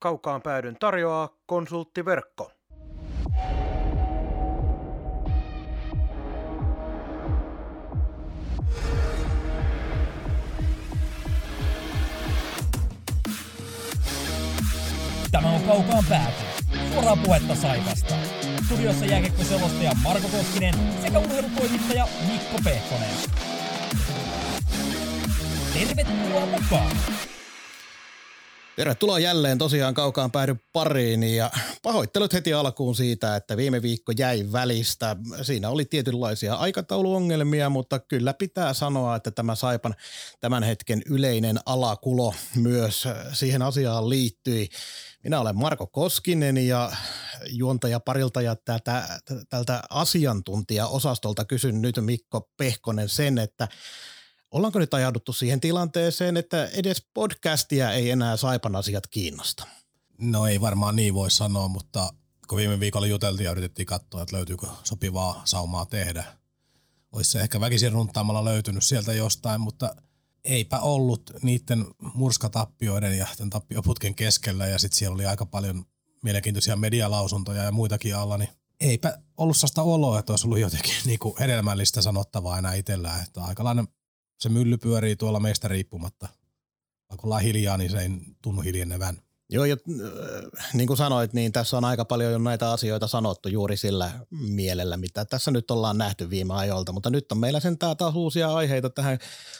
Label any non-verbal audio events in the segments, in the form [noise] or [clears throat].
Kaukaan päädyn tarjoaa konsulttiverkko. Tämä on Kaukaan pääty. Suoraa puhetta Saivasta. Studiossa jääkiekkoselostaja Marko Koskinen sekä urheilutoimittaja Mikko Pehkonen. Tervetuloa mukaan! Tervetuloa jälleen tosiaan kaukaan päädy pariin ja pahoittelut heti alkuun siitä, että viime viikko jäi välistä. Siinä oli tietynlaisia aikatauluongelmia, mutta kyllä pitää sanoa, että tämä Saipan tämän hetken yleinen alakulo myös siihen asiaan liittyi. Minä olen Marko Koskinen ja juontaja parilta ja tältä, tältä asiantuntijaosastolta kysyn nyt Mikko Pehkonen sen, että Ollaanko nyt ajauduttu siihen tilanteeseen, että edes podcastia ei enää Saipan asiat kiinnosta? No ei varmaan niin voi sanoa, mutta kun viime viikolla juteltiin ja yritettiin katsoa, että löytyykö sopivaa saumaa tehdä. Olisi se ehkä väkisin runtaamalla löytynyt sieltä jostain, mutta eipä ollut niiden murskatappioiden ja tämän tappioputken keskellä ja sitten siellä oli aika paljon mielenkiintoisia medialausuntoja ja muitakin alla, niin eipä ollut sellaista oloa, että olisi ollut jotenkin niin kuin hedelmällistä sanottavaa enää itsellään. Että aikalainen se mylly pyörii tuolla meistä riippumatta. Vaikka ollaan hiljaa, niin se ei tunnu hiljenevän. Joo, ja äh, niin kuin sanoit, niin tässä on aika paljon jo näitä asioita sanottu juuri sillä mielellä, mitä tässä nyt ollaan nähty viime ajoilta, mutta nyt on meillä sentään taas uusia aiheita tähän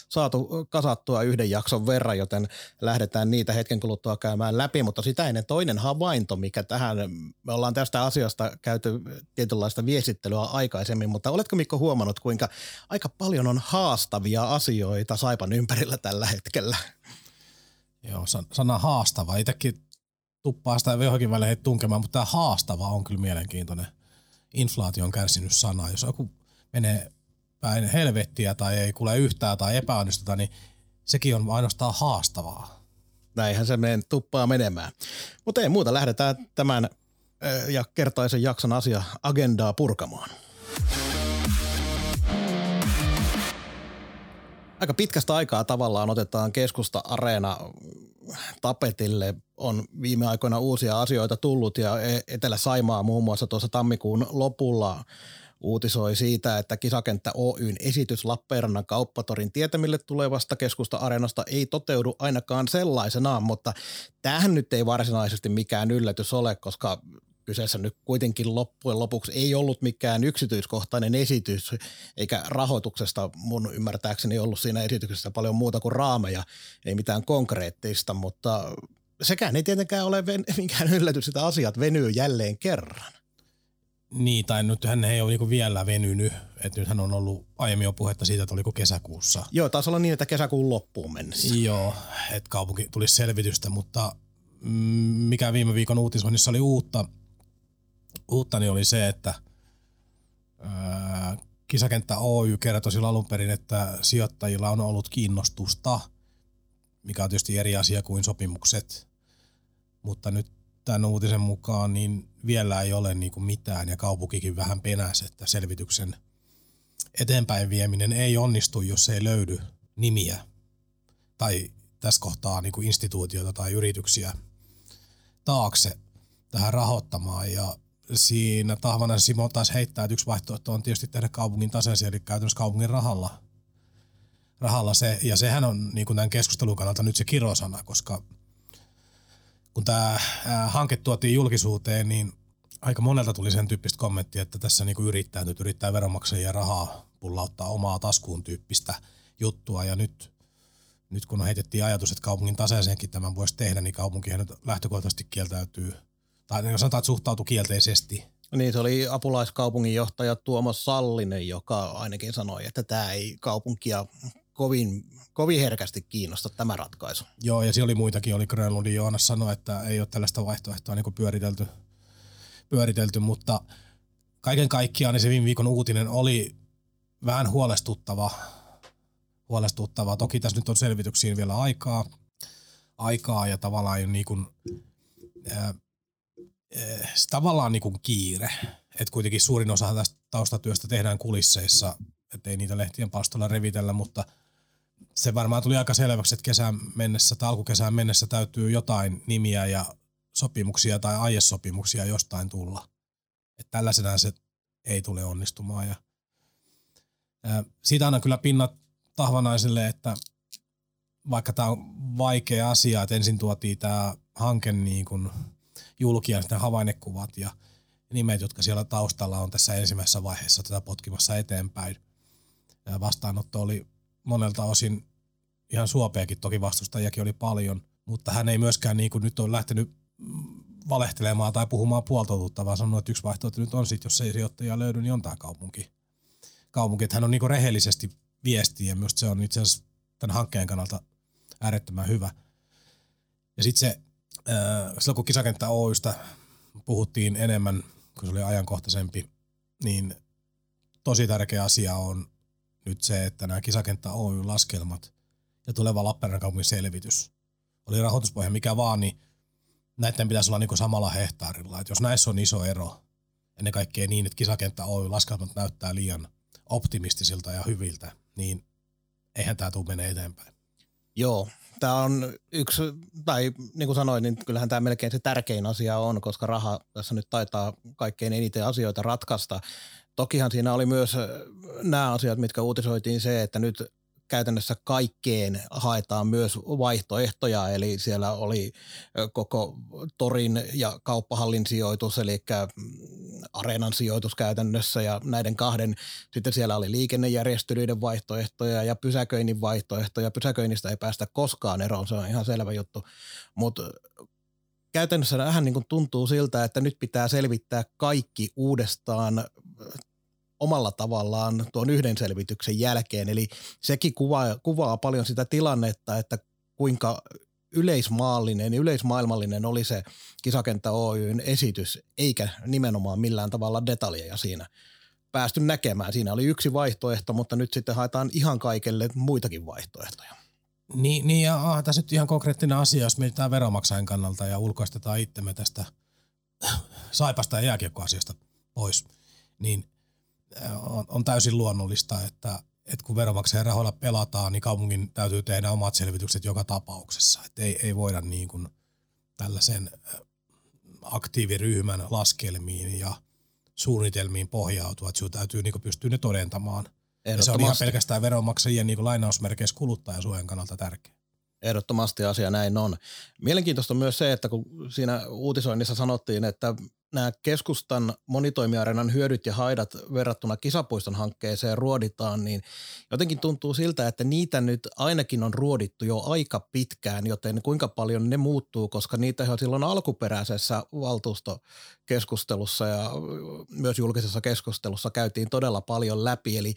saatu kasattua yhden jakson verran, joten lähdetään niitä hetken kuluttua käymään läpi, mutta sitä ennen toinen havainto, mikä tähän, me ollaan tästä asiasta käyty tietynlaista viestittelyä aikaisemmin, mutta oletko Mikko huomannut, kuinka aika paljon on haastavia asioita Saipan ympärillä tällä hetkellä? Joo, sana haastava. Itsekin tuppaa sitä johonkin väliin tunkemaan, mutta tämä haastava on kyllä mielenkiintoinen. Inflaatio on kärsinyt sana. Jos joku menee päin helvettiä tai ei kuule yhtään tai epäonnistuta, niin sekin on ainoastaan haastavaa. Näinhän se meidän tuppaa menemään. Mutta ei muuta, lähdetään tämän ja kertaisen jakson asia agendaa purkamaan. Aika pitkästä aikaa tavallaan otetaan keskusta areena tapetille. On viime aikoina uusia asioita tullut ja e- Etelä-Saimaa muun muassa tuossa tammikuun lopulla uutisoi siitä, että kisakenttä Oyn esitys Lappeenrannan kauppatorin tietämille tulevasta keskusta-areenasta ei toteudu ainakaan sellaisenaan, mutta tähän nyt ei varsinaisesti mikään yllätys ole, koska kyseessä nyt kuitenkin loppujen lopuksi ei ollut mikään yksityiskohtainen esitys, eikä rahoituksesta mun ymmärtääkseni ollut siinä esityksessä paljon muuta kuin raameja, ei mitään konkreettista, mutta sekään ei tietenkään ole [laughs] mikään yllätys, että asiat venyy jälleen kerran. Niin, tai nyt hän ei ole niinku vielä venynyt. Että nythän on ollut aiemmin jo puhetta siitä, että oliko kesäkuussa. Joo, taisi olla niin, että kesäkuun loppuun mennessä. Joo, että kaupunki tulisi selvitystä, mutta mm, mikä viime viikon uutisoinnissa oli uutta, uuttani oli se, että ää, kisakenttä Oy kertoi silloin alun perin, että sijoittajilla on ollut kiinnostusta, mikä on tietysti eri asia kuin sopimukset, mutta nyt tämän uutisen mukaan niin vielä ei ole niin kuin mitään ja kaupunkikin vähän penäs, että selvityksen eteenpäin vieminen ei onnistu, jos ei löydy nimiä tai tässä kohtaa niin kuin instituutioita tai yrityksiä taakse tähän rahoittamaan. Ja siinä Tahvanen Simo taas heittää, että yksi vaihtoehto on tietysti tehdä kaupungin taseeseen, eli käytännössä kaupungin rahalla. rahalla se, ja sehän on niin kuin tämän keskustelun kannalta nyt se kirosana, koska kun tämä hanke tuotiin julkisuuteen, niin aika monelta tuli sen tyyppistä kommenttia, että tässä niin kuin yrittää nyt yrittää veronmaksajia rahaa pullauttaa omaa taskuun tyyppistä juttua, ja nyt, nyt kun heitettiin ajatus, että kaupungin taseeseenkin tämän voisi tehdä, niin kaupunkihan nyt lähtökohtaisesti kieltäytyy – tai niin sanotaan, että suhtautui kielteisesti. Niin, se oli apulaiskaupunginjohtaja Tuomas Sallinen, joka ainakin sanoi, että tämä ei kaupunkia kovin, kovin herkästi kiinnosta tämä ratkaisu. Joo, ja siellä oli muitakin, oli Grönlundin Joonas sanoi, että ei ole tällaista vaihtoehtoa niin pyöritelty, pyöritelty, mutta kaiken kaikkiaan niin se viime viikon uutinen oli vähän huolestuttava. huolestuttava. Toki tässä nyt on selvityksiin vielä aikaa, aikaa ja tavallaan niin kuin, äh, eh, tavallaan niin kuin kiire. Että kuitenkin suurin osa tästä taustatyöstä tehdään kulisseissa, ettei niitä lehtien palstolla revitellä, mutta se varmaan tuli aika selväksi, että kesään mennessä tai alkukesään mennessä täytyy jotain nimiä ja sopimuksia tai aiesopimuksia jostain tulla. Että tällaisena se ei tule onnistumaan. Ja, ää, siitä annan kyllä pinnat Tahvanaiselle, että vaikka tämä on vaikea asia, että ensin tuotiin tämä hanke niin kuin julki ja sitten havainnekuvat ja nimet, jotka siellä taustalla on tässä ensimmäisessä vaiheessa tätä potkimassa eteenpäin. Vastaanotto oli monelta osin ihan suopeakin, toki vastustajakin oli paljon, mutta hän ei myöskään niin kuin nyt ole lähtenyt valehtelemaan tai puhumaan puoltotuutta, vaan sanoi, että yksi vaihtoehto nyt on sitten, jos ei sijoittajia löydy, niin on tämä kaupunki. kaupunki. Että hän on niin kuin rehellisesti viestiä myös se on itse asiassa tämän hankkeen kannalta äärettömän hyvä. Ja sitten se, silloin kun Kisakenttä Oystä puhuttiin enemmän, kun se oli ajankohtaisempi, niin tosi tärkeä asia on nyt se, että nämä Kisakenttä Oy-laskelmat ja tuleva Lappeenrannan kaupungin selvitys, oli rahoituspohja mikä vaan, niin näiden pitäisi olla niin kuin samalla hehtaarilla. Et jos näissä on iso ero, ennen kaikkea niin, että Kisakenttä Oy-laskelmat näyttää liian optimistisilta ja hyviltä, niin eihän tämä tule mene eteenpäin. Joo, tämä on yksi, tai niin kuin sanoin, niin kyllähän tämä melkein se tärkein asia on, koska raha tässä nyt taitaa kaikkein eniten asioita ratkaista. Tokihan siinä oli myös nämä asiat, mitkä uutisoitiin se, että nyt käytännössä kaikkeen haetaan myös vaihtoehtoja, eli siellä oli koko torin ja kauppahallin sijoitus, eli mm, areenan sijoitus käytännössä ja näiden kahden, sitten siellä oli liikennejärjestelyiden vaihtoehtoja ja pysäköinnin vaihtoehtoja. Pysäköinnistä ei päästä koskaan eroon, se on ihan selvä juttu, mutta käytännössä vähän niin kuin tuntuu siltä, että nyt pitää selvittää kaikki uudestaan omalla tavallaan tuon yhden selvityksen jälkeen. Eli sekin kuvaa, kuvaa paljon sitä tilannetta, että kuinka yleismaallinen, yleismaailmallinen oli se Kisakenttä Oyn esitys, eikä nimenomaan millään tavalla detaljeja siinä päästy näkemään. Siinä oli yksi vaihtoehto, mutta nyt sitten haetaan ihan kaikille muitakin vaihtoehtoja. Niin, niin ja ah, tässä nyt ihan konkreettinen asia, jos mietitään veromaksajan kannalta ja ulkoistetaan itsemme tästä saipasta ja jääkiekkoasiasta pois, niin – on, on täysin luonnollista, että, että kun veronmaksajan rahoilla pelataan, niin kaupungin täytyy tehdä omat selvitykset joka tapauksessa. Että ei, ei voida niin kuin tällaisen aktiiviryhmän laskelmiin ja suunnitelmiin pohjautua, että sinun täytyy niin pystyä ne todentamaan. Ja se on ihan pelkästään veronmaksajien niin lainausmerkeissä kuluttajasuojan kannalta tärkeä. Ehdottomasti asia näin on. Mielenkiintoista myös se, että kun siinä uutisoinnissa sanottiin, että nämä keskustan monitoimiareenan hyödyt ja haidat verrattuna kisapuiston hankkeeseen ruoditaan, niin jotenkin tuntuu siltä, että niitä nyt ainakin on ruodittu jo aika pitkään, joten kuinka paljon ne muuttuu, koska niitä jo silloin alkuperäisessä valtuustokeskustelussa ja myös julkisessa keskustelussa käytiin todella paljon läpi, eli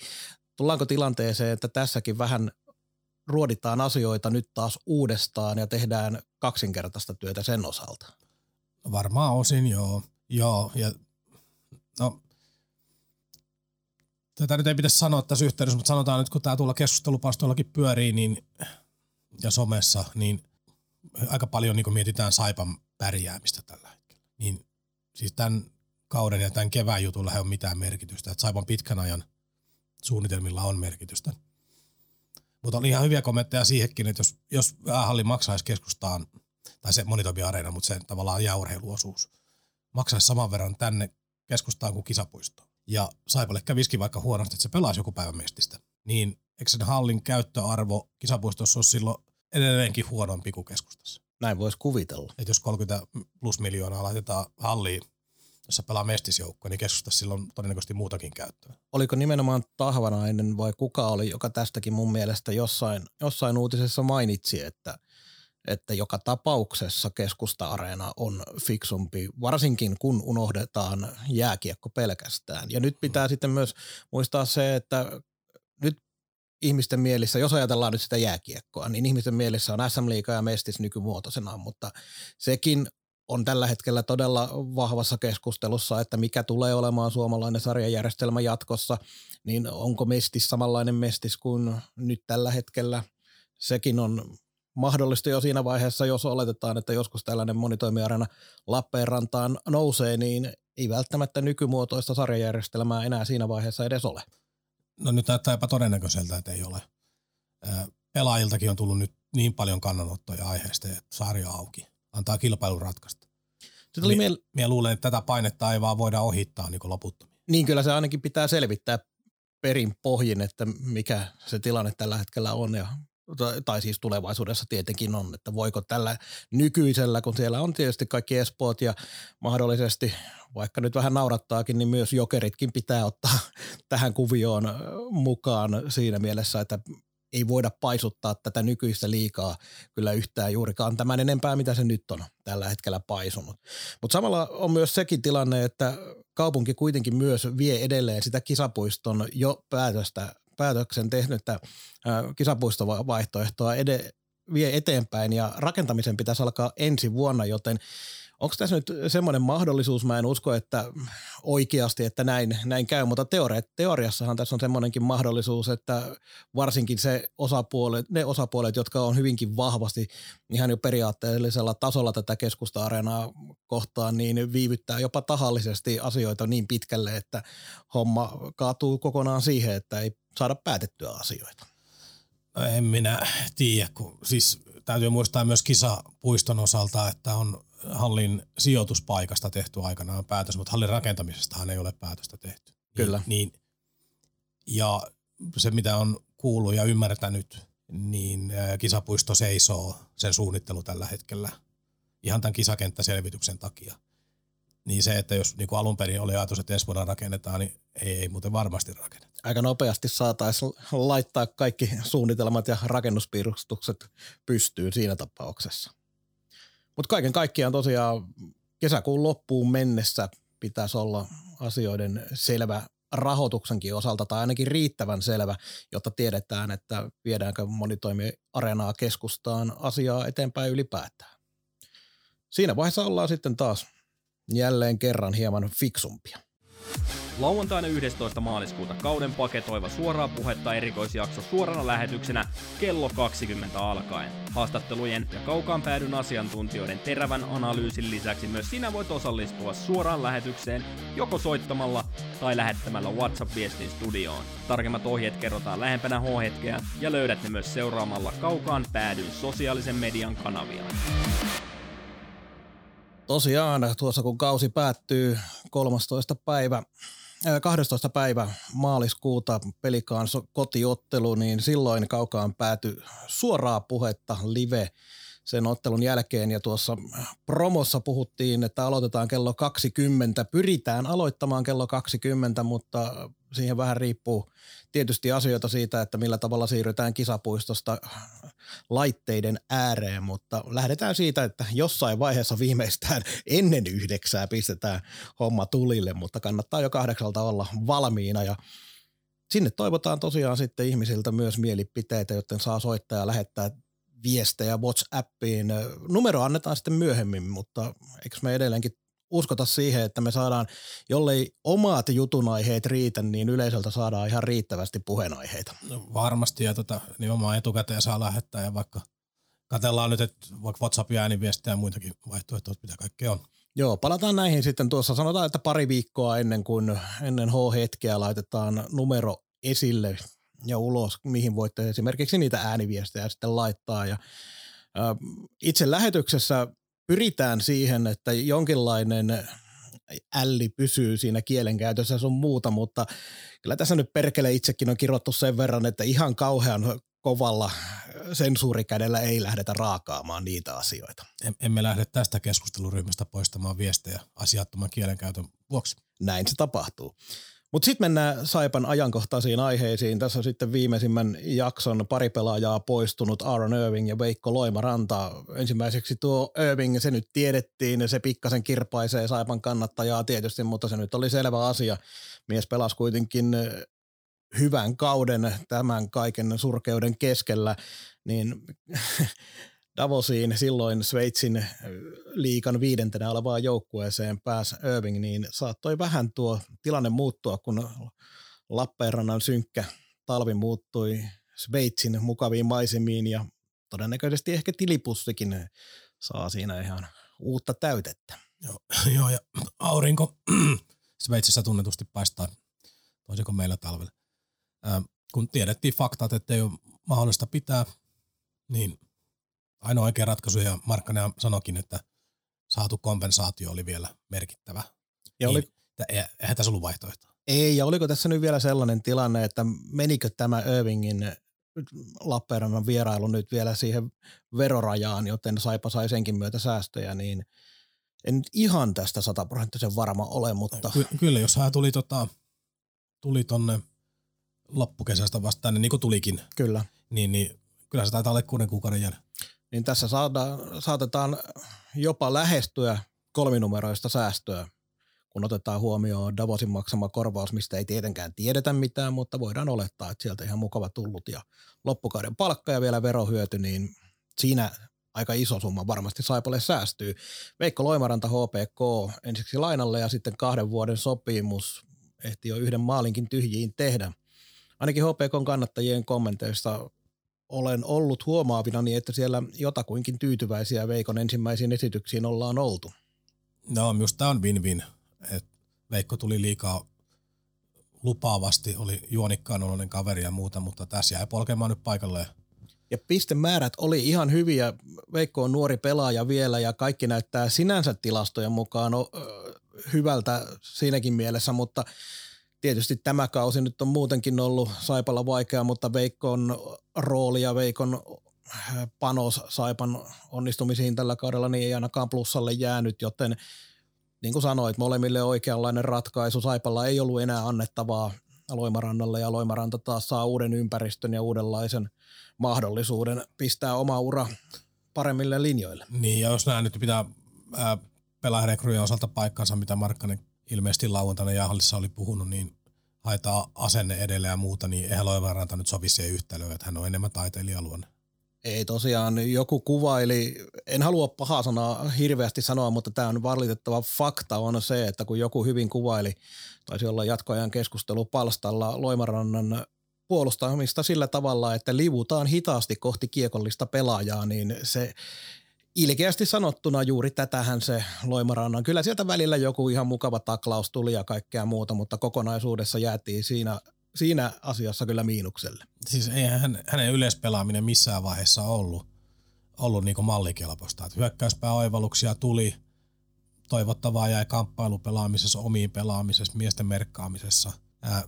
tullaanko tilanteeseen, että tässäkin vähän ruoditaan asioita nyt taas uudestaan ja tehdään kaksinkertaista työtä sen osalta? Varmaan osin joo. Joo, ja no, tätä nyt ei pitäisi sanoa tässä yhteydessä, mutta sanotaan nyt, kun tämä tuolla keskustelupalstoillakin pyörii niin, ja somessa, niin aika paljon niin mietitään Saipan pärjäämistä tällä hetkellä. Niin siis tämän kauden ja tämän kevään jutulla ei ole mitään merkitystä. Että Saipan pitkän ajan suunnitelmilla on merkitystä. Mutta oli ihan hyviä kommentteja siihenkin, että jos, jos halli maksaisi keskustaan, tai se monitoimiareena, mutta se tavallaan jääurheiluosuus – maksaisi saman verran tänne keskustaan kuin kisapuistoon. Ja Saipalle kävisikin vaikka huonosti, että se pelaisi joku päivän mestistä. Niin eikö sen hallin käyttöarvo kisapuistossa ole silloin edelleenkin huonompi kuin keskustassa? Näin voisi kuvitella. Että jos 30 plus miljoonaa laitetaan halliin, jossa pelaa mestisjoukko, niin keskustassa silloin todennäköisesti muutakin käyttöä. Oliko nimenomaan Tahvanainen vai kuka oli, joka tästäkin mun mielestä jossain, jossain uutisessa mainitsi, että – että joka tapauksessa keskusta-areena on fiksumpi, varsinkin kun unohdetaan jääkiekko pelkästään. Ja nyt pitää mm. sitten myös muistaa se, että nyt ihmisten mielissä, jos ajatellaan nyt sitä jääkiekkoa, niin ihmisten mielissä on SM Liiga ja Mestis nykymuotoisena, mutta sekin on tällä hetkellä todella vahvassa keskustelussa, että mikä tulee olemaan suomalainen sarjajärjestelmä jatkossa, niin onko Mestis samanlainen Mestis kuin nyt tällä hetkellä. Sekin on mahdollista jo siinä vaiheessa, jos oletetaan, että joskus tällainen monitoimiarena Lappeenrantaan nousee, niin ei välttämättä nykymuotoista sarjajärjestelmää enää siinä vaiheessa edes ole. No nyt näyttää todennäköiseltä, että ei ole. Pelaajiltakin on tullut nyt niin paljon kannanottoja aiheesta, että sarja auki. Antaa kilpailun ratkaista. Sitten oli Mie- miel- Minä luulen, että tätä painetta ei vaan voida ohittaa niin loputtomiin. niin kyllä se ainakin pitää selvittää perin pohjin, että mikä se tilanne tällä hetkellä on ja tai- siis tulevaisuudessa tietenkin on, että voiko tällä nykyisellä, kun siellä on tietysti kaikki Espoot ja mahdollisesti, vaikka nyt vähän naurattaakin, niin myös jokeritkin pitää ottaa [laughs] tähän kuvioon mukaan siinä mielessä, että ei voida paisuttaa tätä nykyistä liikaa kyllä yhtään juurikaan tämän enempää, mitä se nyt on tällä hetkellä paisunut. Mutta samalla on myös sekin tilanne, että kaupunki kuitenkin myös vie edelleen sitä kisapuiston jo päätöstä, päätöksen tehnyttä ää, kisapuistovaihtoehtoa ede, vie eteenpäin ja rakentamisen pitäisi alkaa ensi vuonna, joten onko tässä nyt semmoinen mahdollisuus, mä en usko, että oikeasti, että näin, näin käy, mutta teori, teoriassahan tässä on semmoinenkin mahdollisuus, että varsinkin se osapuolet, ne osapuolet, jotka on hyvinkin vahvasti ihan jo periaatteellisella tasolla tätä keskusta-areenaa kohtaan, niin viivyttää jopa tahallisesti asioita niin pitkälle, että homma kaatuu kokonaan siihen, että ei saada päätettyä asioita. No En minä tiedä, kun siis täytyy muistaa myös kisapuiston osalta, että on hallin sijoituspaikasta tehty aikanaan päätös, mutta hallin rakentamisestahan ei ole päätöstä tehty. Kyllä. Niin, niin, ja se, mitä on kuullut ja ymmärtänyt, niin ää, kisapuisto seisoo sen suunnittelu tällä hetkellä ihan tämän kisakenttäselvityksen takia. Niin se, että jos niin kuin alun perin oli ajatus, että ensi vuonna rakennetaan, niin ei, ei muuten varmasti rakenneta. Aika nopeasti saataisiin laittaa kaikki suunnitelmat ja rakennuspiirustukset pystyyn siinä tapauksessa. Mutta kaiken kaikkiaan tosiaan kesäkuun loppuun mennessä pitäisi olla asioiden selvä rahoituksenkin osalta tai ainakin riittävän selvä, jotta tiedetään, että viedäänkö monitoimiareenaa keskustaan asiaa eteenpäin ylipäätään. Siinä vaiheessa ollaan sitten taas jälleen kerran hieman fiksumpia. Lauantaina 11. maaliskuuta kauden paketoiva suoraa puhetta erikoisjakso suorana lähetyksenä kello 20 alkaen. Haastattelujen ja kaukaan päädyn asiantuntijoiden terävän analyysin lisäksi myös sinä voit osallistua suoraan lähetykseen joko soittamalla tai lähettämällä WhatsApp-viestin studioon. Tarkemmat ohjeet kerrotaan lähempänä H-hetkeä ja löydät ne myös seuraamalla kaukaan päädyn sosiaalisen median kanavia. Tosiaan tuossa kun kausi päättyy 13. päivä, äh, 12. päivä maaliskuuta pelikaan kotiottelu, niin silloin kaukaan pääty suoraa puhetta live sen ottelun jälkeen. Ja tuossa promossa puhuttiin, että aloitetaan kello 20, pyritään aloittamaan kello 20, mutta siihen vähän riippuu tietysti asioita siitä, että millä tavalla siirrytään kisapuistosta laitteiden ääreen, mutta lähdetään siitä, että jossain vaiheessa viimeistään ennen yhdeksää pistetään homma tulille, mutta kannattaa jo kahdeksalta olla valmiina. Ja sinne toivotaan tosiaan sitten ihmisiltä myös mielipiteitä, joten saa soittaa ja lähettää viestejä WhatsAppiin. Numero annetaan sitten myöhemmin, mutta eikö me edelleenkin uskota siihen, että me saadaan, jollei omat jutunaiheet riitä, niin yleisöltä saadaan ihan riittävästi puheenaiheita. No, varmasti ja tota, nimenomaan etukäteen saa lähettää ja vaikka katsellaan nyt, että vaikka WhatsAppia ääniviestejä ja muitakin vaihtoehtoja, mitä kaikkea on. Joo, palataan näihin sitten tuossa. Sanotaan, että pari viikkoa ennen kuin ennen H-hetkeä laitetaan numero esille ja ulos, mihin voitte esimerkiksi niitä ääniviestejä sitten laittaa. Ja, ä, itse lähetyksessä pyritään siihen, että jonkinlainen älli pysyy siinä kielenkäytössä sun muuta, mutta kyllä tässä nyt perkele itsekin on kirjoittu sen verran, että ihan kauhean kovalla sensuurikädellä ei lähdetä raakaamaan niitä asioita. Em- Emme lähde tästä keskusteluryhmästä poistamaan viestejä asiattoman kielenkäytön vuoksi. Näin se tapahtuu. Mutta sitten mennään Saipan ajankohtaisiin aiheisiin. Tässä on sitten viimeisimmän jakson pari pelaajaa poistunut Aaron Irving ja Veikko Loimaranta. Ensimmäiseksi tuo Irving, se nyt tiedettiin, se pikkasen kirpaisee Saipan kannattajaa tietysti, mutta se nyt oli selvä asia. Mies pelasi kuitenkin hyvän kauden tämän kaiken surkeuden keskellä, niin [laughs] Davosiin silloin Sveitsin liikan viidentenä olevaan joukkueeseen pääsi Irving, niin saattoi vähän tuo tilanne muuttua, kun Lappeenrannan synkkä talvi muuttui Sveitsin mukaviin maisemiin ja todennäköisesti ehkä tilipussikin saa siinä ihan uutta täytettä. Joo, [clears throat] joo ja aurinko [clears throat] Sveitsissä tunnetusti paistaa toisin kuin meillä talvella. Ää, kun tiedettiin faktat, että ei ole mahdollista pitää, niin ainoa oikea ratkaisu, ja Markkanen sanokin, että saatu kompensaatio oli vielä merkittävä. Ja oli, niin, e- eihän tässä ollut vaihtoehtoa. Ei, ja oliko tässä nyt vielä sellainen tilanne, että menikö tämä Irvingin Lappeenrannan vierailu nyt vielä siihen verorajaan, joten Saipa sai senkin myötä säästöjä, niin en nyt ihan tästä sataprosenttisen varma ole, mutta... Ky- kyllä, jos hän tuli, tota, tuli tonne loppukesästä vastaan, niin, niin kuin tulikin, kyllä. Niin, niin kyllä se taitaa olla kuuden kuukauden jälkeen. Niin tässä saada, saatetaan jopa lähestyä kolminumeroista säästöä kun otetaan huomioon Davosin maksama korvaus, mistä ei tietenkään tiedetä mitään, mutta voidaan olettaa, että sieltä ihan mukava tullut ja loppukauden palkka ja vielä verohyöty, niin siinä aika iso summa varmasti Saipalle säästyy. Veikko Loimaranta HPK ensiksi lainalle ja sitten kahden vuoden sopimus ehti jo yhden maalinkin tyhjiin tehdä. Ainakin HPKn kannattajien kommenteista olen ollut huomaavina niin, että siellä jotakuinkin tyytyväisiä Veikon ensimmäisiin esityksiin ollaan oltu. No, minusta tämä on win-win että Veikko tuli liikaa lupaavasti, oli juonikkaan oloinen kaveri ja muuta, mutta tässä jäi polkemaan nyt paikalle. Ja pistemäärät oli ihan hyviä. Veikko on nuori pelaaja vielä ja kaikki näyttää sinänsä tilastojen mukaan hyvältä siinäkin mielessä, mutta tietysti tämä kausi nyt on muutenkin ollut Saipalla vaikea, mutta Veikon rooli ja Veikon panos Saipan onnistumisiin tällä kaudella niin ei ainakaan plussalle jäänyt, joten – niin kuin sanoit, molemmille oikeanlainen ratkaisu. Saipalla ei ollut enää annettavaa Loimarannalle ja Loimaranta taas saa uuden ympäristön ja uudenlaisen mahdollisuuden pistää oma ura paremmille linjoille. Niin ja jos nämä nyt pitää pelaajarekryjen osalta paikkansa, mitä Markkanen ilmeisesti lauantaina Jahallissa oli puhunut, niin haetaan asenne edelleen ja muuta, niin eihän Loimaranta nyt sovi siihen yhtälöön, että hän on enemmän taiteilijaluonne. Ei tosiaan, joku kuvaili, en halua pahaa sanaa hirveästi sanoa, mutta tämä on valitettava fakta on se, että kun joku hyvin kuvaili, taisi olla jatkoajan keskustelu palstalla Loimarannan puolustamista sillä tavalla, että livutaan hitaasti kohti kiekollista pelaajaa, niin se ilkeästi sanottuna juuri tätähän se Loimarannan. Kyllä sieltä välillä joku ihan mukava taklaus tuli ja kaikkea muuta, mutta kokonaisuudessa jäätiin siinä siinä asiassa kyllä miinukselle. Siis ei hän, hänen yleispelaaminen missään vaiheessa ollut, ollut niin mallikelpoista. Että hyökkäyspääoivalluksia tuli, toivottavaa jäi kamppailupelaamisessa, omiin pelaamisessa, miesten merkkaamisessa. Ää,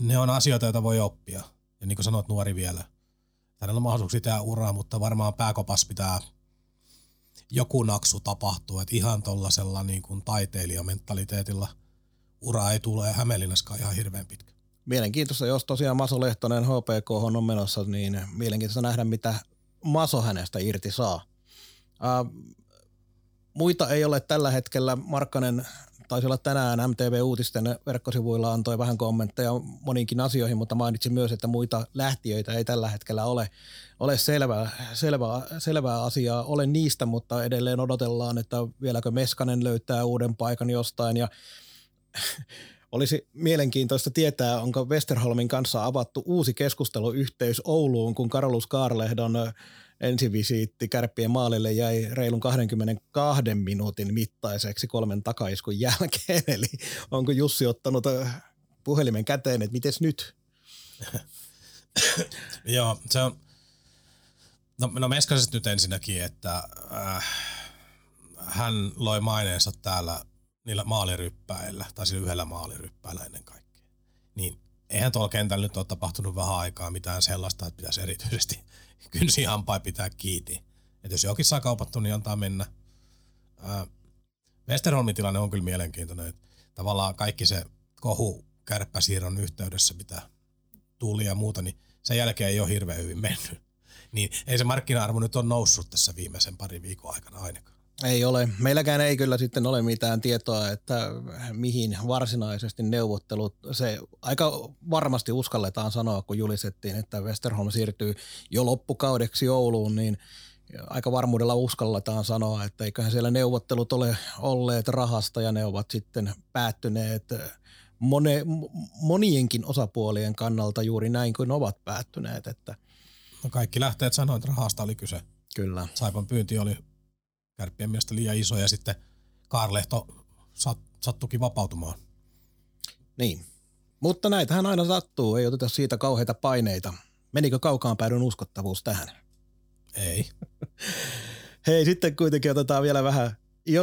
ne on asioita, joita voi oppia. Ja niin kuin sanoit, nuori vielä. Hänellä on mahdollisuuksia tehdä uraa, mutta varmaan pääkopas pitää joku naksu tapahtua. Että ihan tuollaisella niin taiteilijamentaliteetilla ura ei tule Hämeenlinnaskaan ihan hirveän pitkä mielenkiintoista, jos tosiaan Maso Lehtonen HPK on menossa, niin mielenkiintoista nähdä, mitä Maso hänestä irti saa. Ää, muita ei ole tällä hetkellä. Markkanen taisi olla tänään MTV-uutisten verkkosivuilla antoi vähän kommentteja moniinkin asioihin, mutta mainitsin myös, että muita lähtiöitä ei tällä hetkellä ole, ole selvää, selvää, selvää asiaa ole niistä, mutta edelleen odotellaan, että vieläkö Meskanen löytää uuden paikan jostain. Ja [laughs] olisi mielenkiintoista tietää, onko Westerholmin kanssa avattu uusi keskusteluyhteys Ouluun, kun Karolus Kaarlehdon ensivisiitti kärppien maalille jäi reilun 22 minuutin mittaiseksi kolmen takaiskun jälkeen. [laughs] Eli onko Jussi ottanut puhelimen käteen, että miten nyt? [coughs] Joo, se on, no, no Meskasesta nyt ensinnäkin, että äh, hän loi maineensa täällä niillä maaliryppäillä, tai sillä yhdellä maaliryppäällä ennen kaikkea. Niin eihän tuolla kentällä nyt ole tapahtunut vähän aikaa mitään sellaista, että pitäisi erityisesti [laughs] kynsi hampaa pitää kiinni. Että jos jokin saa kaupattu, niin antaa mennä. Westerholmin tilanne on kyllä mielenkiintoinen. Että tavallaan kaikki se kohu kärppäsiirron yhteydessä, mitä tuli ja muuta, niin sen jälkeen ei ole hirveän hyvin mennyt. [laughs] Niin ei se markkina-arvo nyt on noussut tässä viimeisen parin viikon aikana ainakaan. Ei ole. Meilläkään ei kyllä sitten ole mitään tietoa, että mihin varsinaisesti neuvottelut, se aika varmasti uskalletaan sanoa, kun julistettiin, että Westerholm siirtyy jo loppukaudeksi Ouluun, niin aika varmuudella uskalletaan sanoa, että eiköhän siellä neuvottelut ole olleet rahasta ja ne ovat sitten päättyneet mone, monienkin osapuolien kannalta juuri näin kuin ovat päättyneet. Että no kaikki lähteet sanoivat, että rahasta oli kyse. Kyllä. Saipan pyynti oli kärppien mielestä liian iso ja sitten Kaarlehto sat, sattukin vapautumaan. Niin, mutta näitähän aina sattuu, ei oteta siitä kauheita paineita. Menikö kaukaan päädyn uskottavuus tähän? Ei. [laughs] Hei, sitten kuitenkin otetaan vielä vähän jo,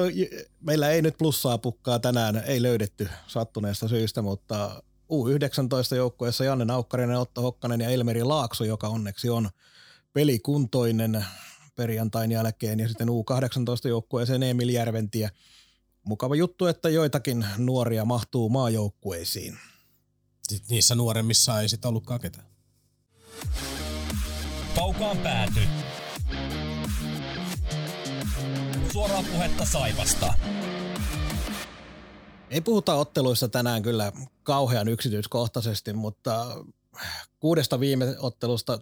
meillä ei nyt plussaa pukkaa tänään, ei löydetty sattuneesta syystä, mutta U19-joukkueessa Janne Naukkarinen, Otto Hokkanen ja Elmeri Laakso, joka onneksi on pelikuntoinen perjantain jälkeen ja sitten U18-joukkueeseen Emil Järventiä. Mukava juttu, että joitakin nuoria mahtuu maajoukkueisiin. Sitten niissä nuoremmissa ei sitten ollutkaan ketään. Kaukaan pääty. Suoraa puhetta Saivasta. Ei puhuta otteluissa tänään kyllä kauhean yksityiskohtaisesti, mutta kuudesta viime ottelusta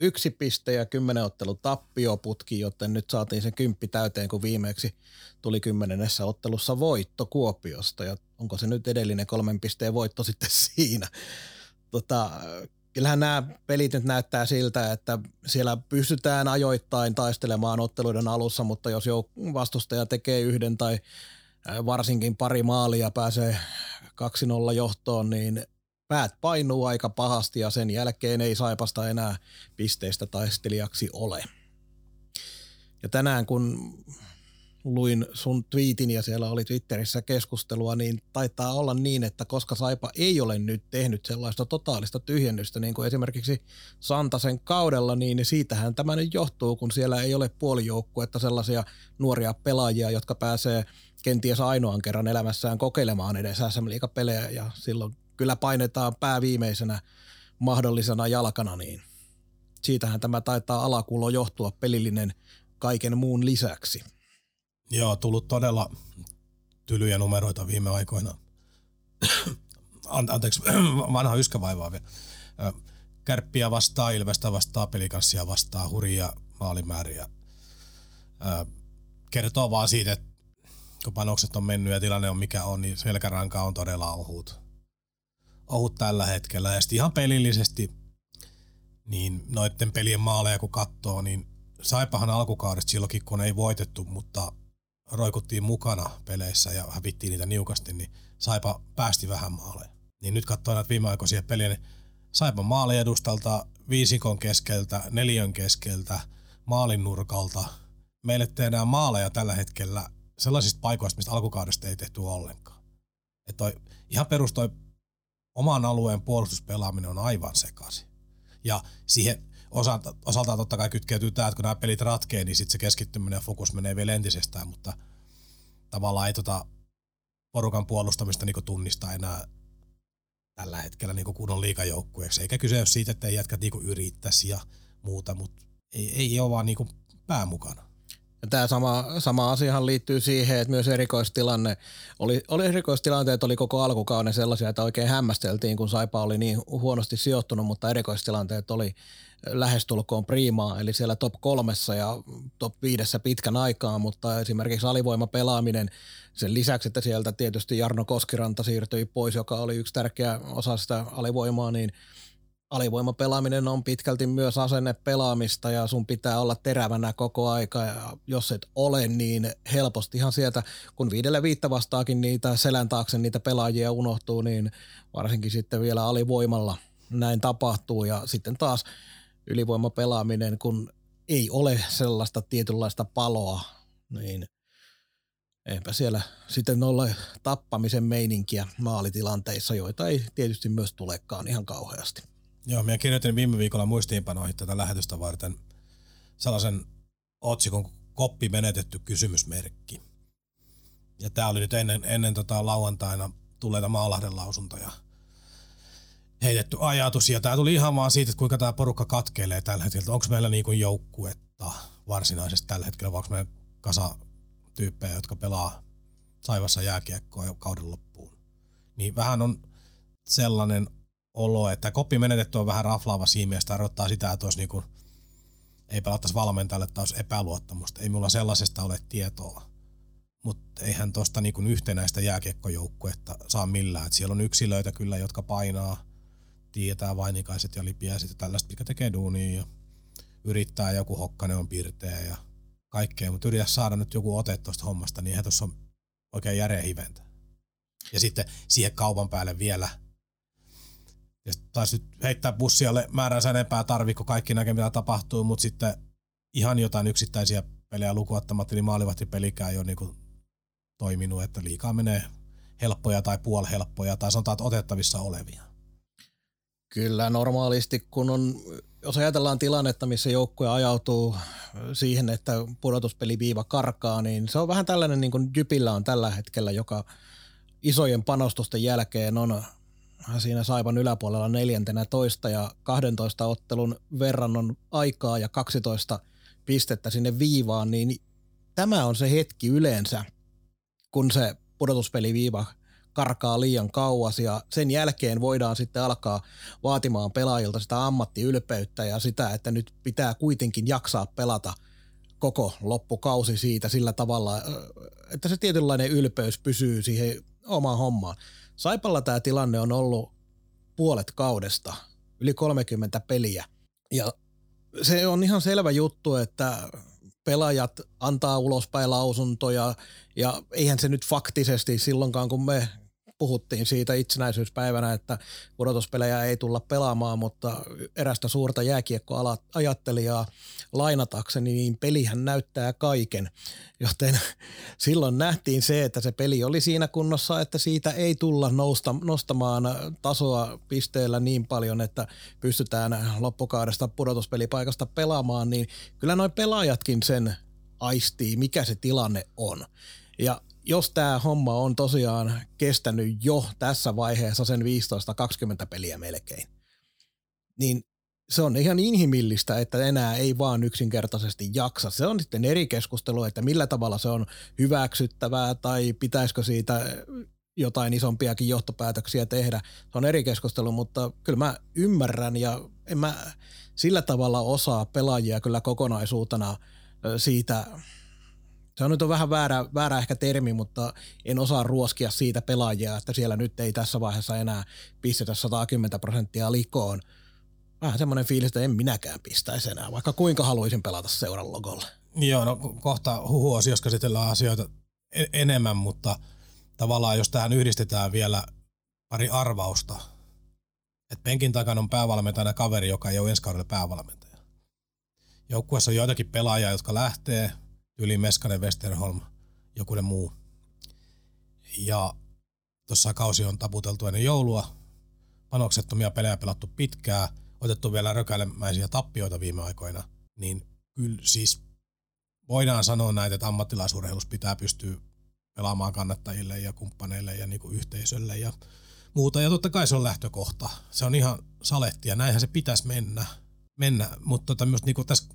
yksi piste ja kymmenen ottelu tappioputki, joten nyt saatiin sen kymppi täyteen, kun viimeksi tuli kymmenennessä ottelussa voitto Kuopiosta. Ja onko se nyt edellinen kolmen pisteen voitto sitten [laughs] siinä? Tota, kyllähän nämä pelit nyt näyttää siltä, että siellä pystytään ajoittain taistelemaan otteluiden alussa, mutta jos vastustaja tekee yhden tai varsinkin pari maalia pääsee 2-0 johtoon, niin päät painuu aika pahasti ja sen jälkeen ei Saipasta enää pisteistä taistelijaksi ole. Ja tänään kun luin sun tweetin ja siellä oli Twitterissä keskustelua, niin taitaa olla niin, että koska Saipa ei ole nyt tehnyt sellaista totaalista tyhjennystä, niin kuin esimerkiksi Santasen kaudella, niin siitähän tämä nyt johtuu, kun siellä ei ole puolijoukkuetta sellaisia nuoria pelaajia, jotka pääsee kenties ainoan kerran elämässään kokeilemaan edes sm pelejä ja silloin kyllä painetaan pää viimeisenä mahdollisena jalkana, niin siitähän tämä taitaa alakulo johtua pelillinen kaiken muun lisäksi. Joo, tullut todella tylyjä numeroita viime aikoina. Anteeksi, [clears throat] vanha yskävaivaa vielä. Kärppiä vastaa, Ilvestä vastaa, pelikanssia vastaa, hurjia maalimääriä. Kertoo vaan siitä, että kun panokset on mennyt ja tilanne on mikä on, niin selkäranka on todella ohut. Ohut tällä hetkellä. Ja ihan pelillisesti, niin noiden pelien maaleja kun katsoo, niin Saipahan alkukaudesta silloinkin, kun ei voitettu, mutta roikuttiin mukana peleissä ja hävittiin niitä niukasti, niin Saipa päästi vähän maaleja. Niin nyt katsoin näitä viimeaikoisia peliä, niin Saipa maali edustalta, viisikon keskeltä, neljön keskeltä, maalin nurkalta. Meille tehdään maaleja tällä hetkellä sellaisista paikoista, mistä alkukaudesta ei tehty ollenkaan. Että toi, ihan perus toi oman alueen puolustuspelaaminen on aivan sekaisin. Ja siihen osalta, osaltaan totta kai kytkeytyy tämä, että kun nämä pelit ratkee, niin sitten se keskittyminen ja fokus menee vielä entisestään, mutta tavallaan ei tota porukan puolustamista niin tunnista enää tällä hetkellä niin kunnon liikajoukkueeksi. Eikä kyse ole siitä, että ei jätkät niin yrittäisi ja muuta, mutta ei, ei ole vaan niin pää mukana. Ja tämä sama, sama asiahan liittyy siihen, että myös erikoistilanne, oli, oli erikoistilanteet oli koko alkukauden sellaisia, että oikein hämmästeltiin, kun Saipa oli niin huonosti sijoittunut, mutta erikoistilanteet oli lähestulkoon priimaa, eli siellä top kolmessa ja top viidessä pitkän aikaa, mutta esimerkiksi alivoimapelaaminen sen lisäksi, että sieltä tietysti Jarno Koskiranta siirtyi pois, joka oli yksi tärkeä osa sitä alivoimaa, niin alivoimapelaaminen on pitkälti myös asenne pelaamista ja sun pitää olla terävänä koko aika ja jos et ole, niin helpostihan sieltä, kun viidelle viittä vastaakin niitä selän taakse niitä pelaajia unohtuu, niin varsinkin sitten vielä alivoimalla näin tapahtuu ja sitten taas ylivoimapelaaminen, kun ei ole sellaista tietynlaista paloa, niin eipä siellä sitten ole tappamisen meininkiä maalitilanteissa, joita ei tietysti myös tulekaan ihan kauheasti. Joo, minä kirjoitin viime viikolla muistiinpanoihin tätä lähetystä varten sellaisen otsikon koppi menetetty kysymysmerkki. Ja tämä oli nyt ennen, ennen tota lauantaina tulleita Maalahden lausuntoja – heitetty ajatus. Ja tämä tuli ihan vaan siitä, että kuinka tämä porukka katkeilee tällä hetkellä. Onko meillä niin kuin joukkuetta varsinaisesti tällä hetkellä, vai onko meillä kasa tyyppejä, jotka pelaa saivassa jääkiekkoa kauden loppuun. Niin vähän on sellainen olo, että koppi menetetty on vähän raflaava siinä mielessä, tarkoittaa sitä, että olisi niin kuin, ei pelattaisi valmentajalle olisi epäluottamusta. Ei mulla sellaisesta ole tietoa. Mutta eihän tuosta niin yhtenäistä jääkiekkojoukkuetta saa millään. Et siellä on yksilöitä kyllä, jotka painaa tietää vainikaiset ja lipiäiset ja tällaista, mikä tekee duunia ja yrittää joku hokkanen on pirteä ja kaikkea, mutta yritä saada nyt joku ote tuosta hommasta, niin eihän tuossa on oikein järeä hiventä. Ja sitten siihen kaupan päälle vielä, ja taisi nyt heittää bussialle määränsä enempää tarviko kaikki näkee mitä tapahtuu, mutta sitten ihan jotain yksittäisiä pelejä lukuottamatta, niin maalivahtipelikään ei ole niin toiminut, että liikaa menee helppoja tai puolhelppoja tai sanotaan, että otettavissa olevia. Kyllä normaalisti, kun on, jos ajatellaan tilannetta, missä joukkue ajautuu siihen, että pudotuspeliviiva karkaa, niin se on vähän tällainen niin kuin Jypillä on tällä hetkellä, joka isojen panostusten jälkeen on siinä Saipan yläpuolella neljäntenä toista ja 12 ottelun verran on aikaa ja 12 pistettä sinne viivaan, niin tämä on se hetki yleensä, kun se pudotuspeliviiva karkaa liian kauas ja sen jälkeen voidaan sitten alkaa vaatimaan pelaajilta sitä ammattiylpeyttä ja sitä, että nyt pitää kuitenkin jaksaa pelata koko loppukausi siitä sillä tavalla, että se tietynlainen ylpeys pysyy siihen omaan hommaan. Saipalla tämä tilanne on ollut puolet kaudesta, yli 30 peliä. Ja se on ihan selvä juttu, että pelaajat antaa ulospäin lausuntoja ja eihän se nyt faktisesti silloinkaan, kun me puhuttiin siitä itsenäisyyspäivänä, että pudotuspelejä ei tulla pelaamaan, mutta erästä suurta jääkiekkoajattelijaa lainatakseni, niin pelihän näyttää kaiken. Joten silloin nähtiin se, että se peli oli siinä kunnossa, että siitä ei tulla nousta, nostamaan tasoa pisteellä niin paljon, että pystytään loppukaudesta pudotuspelipaikasta pelaamaan, niin kyllä noin pelaajatkin sen aistii, mikä se tilanne on. Ja jos tämä homma on tosiaan kestänyt jo tässä vaiheessa sen 15-20 peliä melkein, niin se on ihan inhimillistä, että enää ei vaan yksinkertaisesti jaksa. Se on sitten eri keskustelu, että millä tavalla se on hyväksyttävää tai pitäisikö siitä jotain isompiakin johtopäätöksiä tehdä. Se on eri keskustelu, mutta kyllä mä ymmärrän ja en mä sillä tavalla osaa pelaajia kyllä kokonaisuutena siitä – se on nyt on vähän väärä, väärä ehkä termi, mutta en osaa ruoskia siitä pelaajia, että siellä nyt ei tässä vaiheessa enää pistetä 110 prosenttia likoon. Vähän semmoinen fiilis, että en minäkään pistäisi enää, vaikka kuinka haluaisin pelata seuran logolle. Joo, no kohta huhuosiossa käsitellään asioita enemmän, mutta tavallaan jos tähän yhdistetään vielä pari arvausta, että penkin takana on päävalmentajana kaveri, joka ei ole ensi kaudella päävalmentaja. Joukkueessa on joitakin pelaajia, jotka lähtee – yli Meskanen, Westerholm, joku muu. Ja tuossa kausi on taputeltu ennen joulua, panoksettomia pelejä pelattu pitkään, otettu vielä rökäilemäisiä tappioita viime aikoina, niin kyllä siis voidaan sanoa näitä, että ammattilaisurheilus pitää pystyä pelaamaan kannattajille ja kumppaneille ja niin kuin yhteisölle ja muuta. Ja totta kai se on lähtökohta. Se on ihan saletti ja näinhän se pitäisi mennä. mennä. Mutta tota, myös niin tässä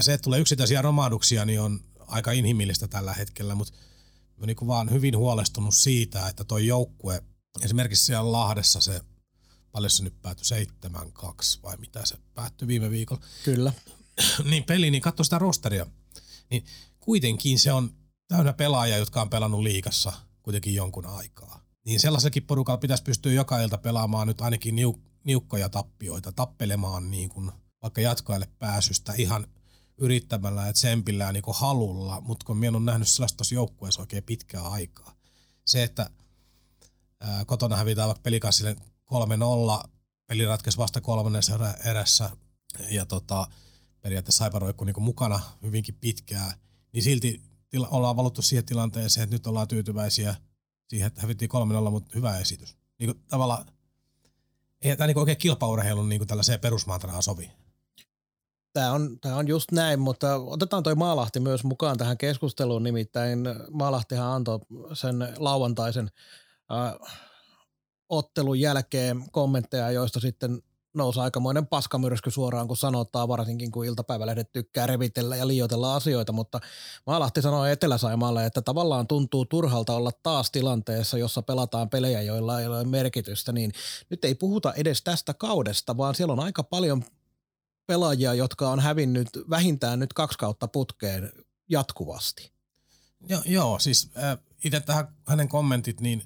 se, että tulee yksittäisiä romahduksia, niin on aika inhimillistä tällä hetkellä, mutta mä niin vaan hyvin huolestunut siitä, että toi joukkue, esimerkiksi siellä Lahdessa se, paljon se nyt päättyi, 7-2 vai mitä se päättyi viime viikolla. Kyllä. [clears throat] niin peli, niin katso sitä rosteria. Niin kuitenkin se on täynnä pelaajia, jotka on pelannut liikassa kuitenkin jonkun aikaa. Niin sellaisellakin porukalla pitäisi pystyä joka ilta pelaamaan nyt ainakin niuk- niukkoja tappioita, tappelemaan niin kuin vaikka jatkoajalle pääsystä ihan – yrittämällä ja tsempillä niin halulla, mutta kun minä olen nähnyt sellaista tuossa joukkueessa oikein pitkää aikaa. Se, että ää, kotona hävitään vaikka pelikassille 3-0, peli ratkesi vasta kolmannessa erässä ja tota, periaatteessa Saiparoikku niin mukana hyvinkin pitkään, niin silti tila, ollaan valuttu siihen tilanteeseen, että nyt ollaan tyytyväisiä siihen, että hävittiin 3-0, mutta hyvä esitys. Niin kuin, tavallaan ei tämä niin oikein kilpaurheilun niin tällaiseen perusmantraa sovi. Tämä on, tämä on just näin, mutta otetaan toi Maalahti myös mukaan tähän keskusteluun, nimittäin Maalahtihan antoi sen lauantaisen äh, ottelun jälkeen kommentteja, joista sitten nousi aikamoinen paskamyrsky suoraan, kun sanotaan, varsinkin kun iltapäivälehdet tykkää revitellä ja liioitella asioita, mutta Maalahti sanoi Etelä-Saimaalle, että tavallaan tuntuu turhalta olla taas tilanteessa, jossa pelataan pelejä, joilla ei ole merkitystä, niin nyt ei puhuta edes tästä kaudesta, vaan siellä on aika paljon pelaajia, jotka on hävinnyt vähintään nyt kaksi kautta putkeen jatkuvasti. Joo, joo siis äh, itse tähän hänen kommentit, niin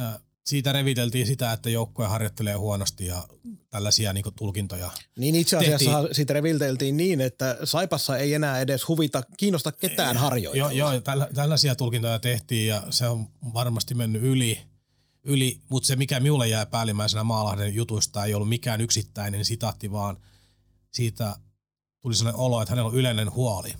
äh, siitä reviteltiin sitä, että joukkue harjoittelee huonosti ja tällaisia niin tulkintoja. Niin itse asiassa tehtiin. siitä reviteltiin niin, että Saipassa ei enää edes huvita, kiinnosta ketään harjoitella. Joo, joo tällä, tällaisia tulkintoja tehtiin ja se on varmasti mennyt yli, yli mutta se mikä minulle jää päällimmäisenä Maalahden jutuista ei ollut mikään yksittäinen sitaatti, vaan – siitä tuli sellainen olo, että hänellä on yleinen huoli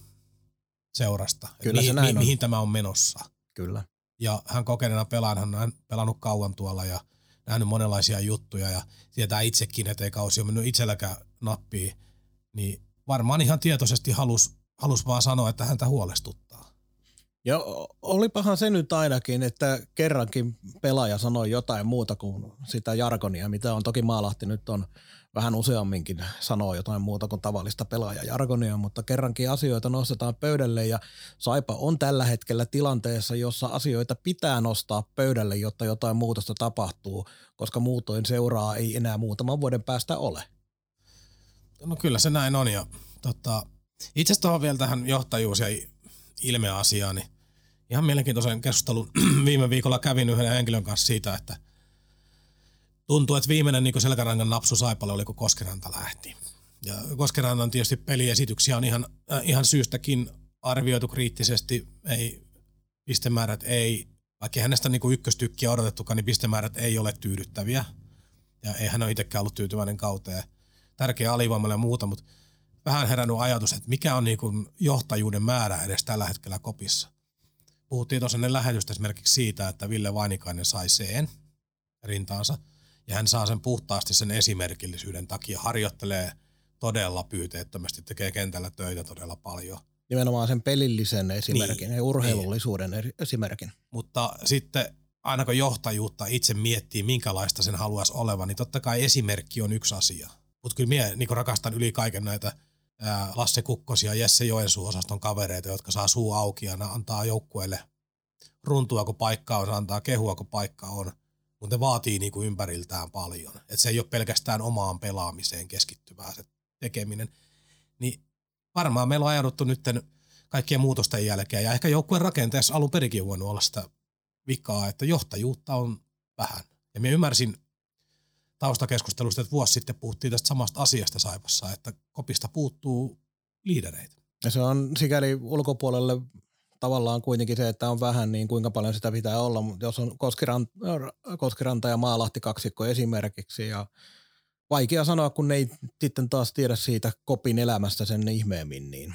seurasta. Kyllä mihin, se näin mi- mihin tämä on menossa. Kyllä. Ja hän kokeneena pelaan, hän on pelannut kauan tuolla ja nähnyt monenlaisia juttuja ja tietää itsekin, että ei kausi ole mennyt itselläkään nappiin, niin varmaan ihan tietoisesti halus, halus vaan sanoa, että häntä huolestuttaa. Ja olipahan se nyt ainakin, että kerrankin pelaaja sanoi jotain muuta kuin sitä jargonia, mitä on toki Maalahti nyt on vähän useamminkin sanoo jotain muuta kuin tavallista pelaajajargonia, mutta kerrankin asioita nostetaan pöydälle ja Saipa on tällä hetkellä tilanteessa, jossa asioita pitää nostaa pöydälle, jotta jotain muutosta tapahtuu, koska muutoin seuraa ei enää muutaman vuoden päästä ole. No kyllä se näin on ja tota, itse asiassa vielä tähän johtajuus- ja ilmeasiaan, niin ihan mielenkiintoisen keskustelun [clears throat] viime viikolla kävin yhden henkilön kanssa siitä, että – tuntuu, että viimeinen niin selkärangan napsu Saipalle oli, kun Koskeranta lähti. Ja Koskerannan tietysti peliesityksiä on ihan, äh, ihan syystäkin arvioitu kriittisesti, ei pistemäärät ei, vaikka hänestä niin ykköstykkiä odotettukaan, niin pistemäärät ei ole tyydyttäviä. Ja ei hän ole itsekään ollut tyytyväinen kauteen. Tärkeä alivoimalle ja muuta, mutta vähän herännyt ajatus, että mikä on niin johtajuuden määrä edes tällä hetkellä kopissa. Puhuttiin tuossa ennen lähetystä esimerkiksi siitä, että Ville Vainikainen sai sen rintaansa – ja hän saa sen puhtaasti sen esimerkillisyyden takia, harjoittelee todella pyyteettömästi, tekee kentällä töitä todella paljon. Nimenomaan sen pelillisen esimerkin niin, ja urheilullisuuden niin. esimerkin. Mutta sitten aina kun johtajuutta itse miettii, minkälaista sen haluaisi olevan, niin totta kai esimerkki on yksi asia. Mutta kyllä minä niin rakastan yli kaiken näitä Lasse Kukkosia ja Jesse Joensuu-osaston kavereita, jotka saa suu auki ja antaa joukkueelle runtua, kun paikka on, antaa kehua, kun paikka on – mutta ne vaatii niinku ympäriltään paljon. Et se ei ole pelkästään omaan pelaamiseen keskittyvää se tekeminen. Niin varmaan meillä on ajauduttu nyt kaikkien muutosten jälkeen, ja ehkä joukkueen rakenteessa alun perikin voinut olla sitä vikaa, että johtajuutta on vähän. Ja minä ymmärsin taustakeskustelusta, että vuosi sitten puhuttiin tästä samasta asiasta Saipassa, että kopista puuttuu liidereitä. Ja se on sikäli ulkopuolelle tavallaan kuitenkin se, että on vähän, niin kuinka paljon sitä pitää olla, mutta jos on Koskiranta, Koskiranta ja Maalahti kaksikko esimerkiksi ja vaikea sanoa, kun ne ei sitten taas tiedä siitä kopin elämästä sen ihmeemmin, niin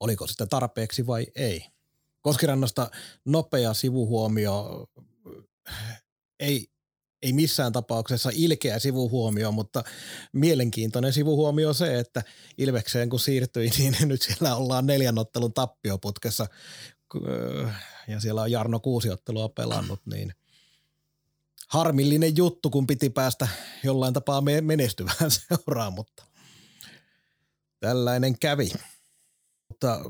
oliko sitä tarpeeksi vai ei. Koskirannasta nopea sivuhuomio, ei, ei missään tapauksessa ilkeä sivuhuomio, mutta mielenkiintoinen sivuhuomio on se, että Ilvekseen kun siirtyi, [laughs] niin nyt siellä ollaan neljän ottelun tappioputkessa ja siellä on Jarno kuusiottelua pelannut, niin harmillinen juttu, kun piti päästä jollain tapaa menestyvään [laughs] seuraan, mutta tällainen kävi. Mutta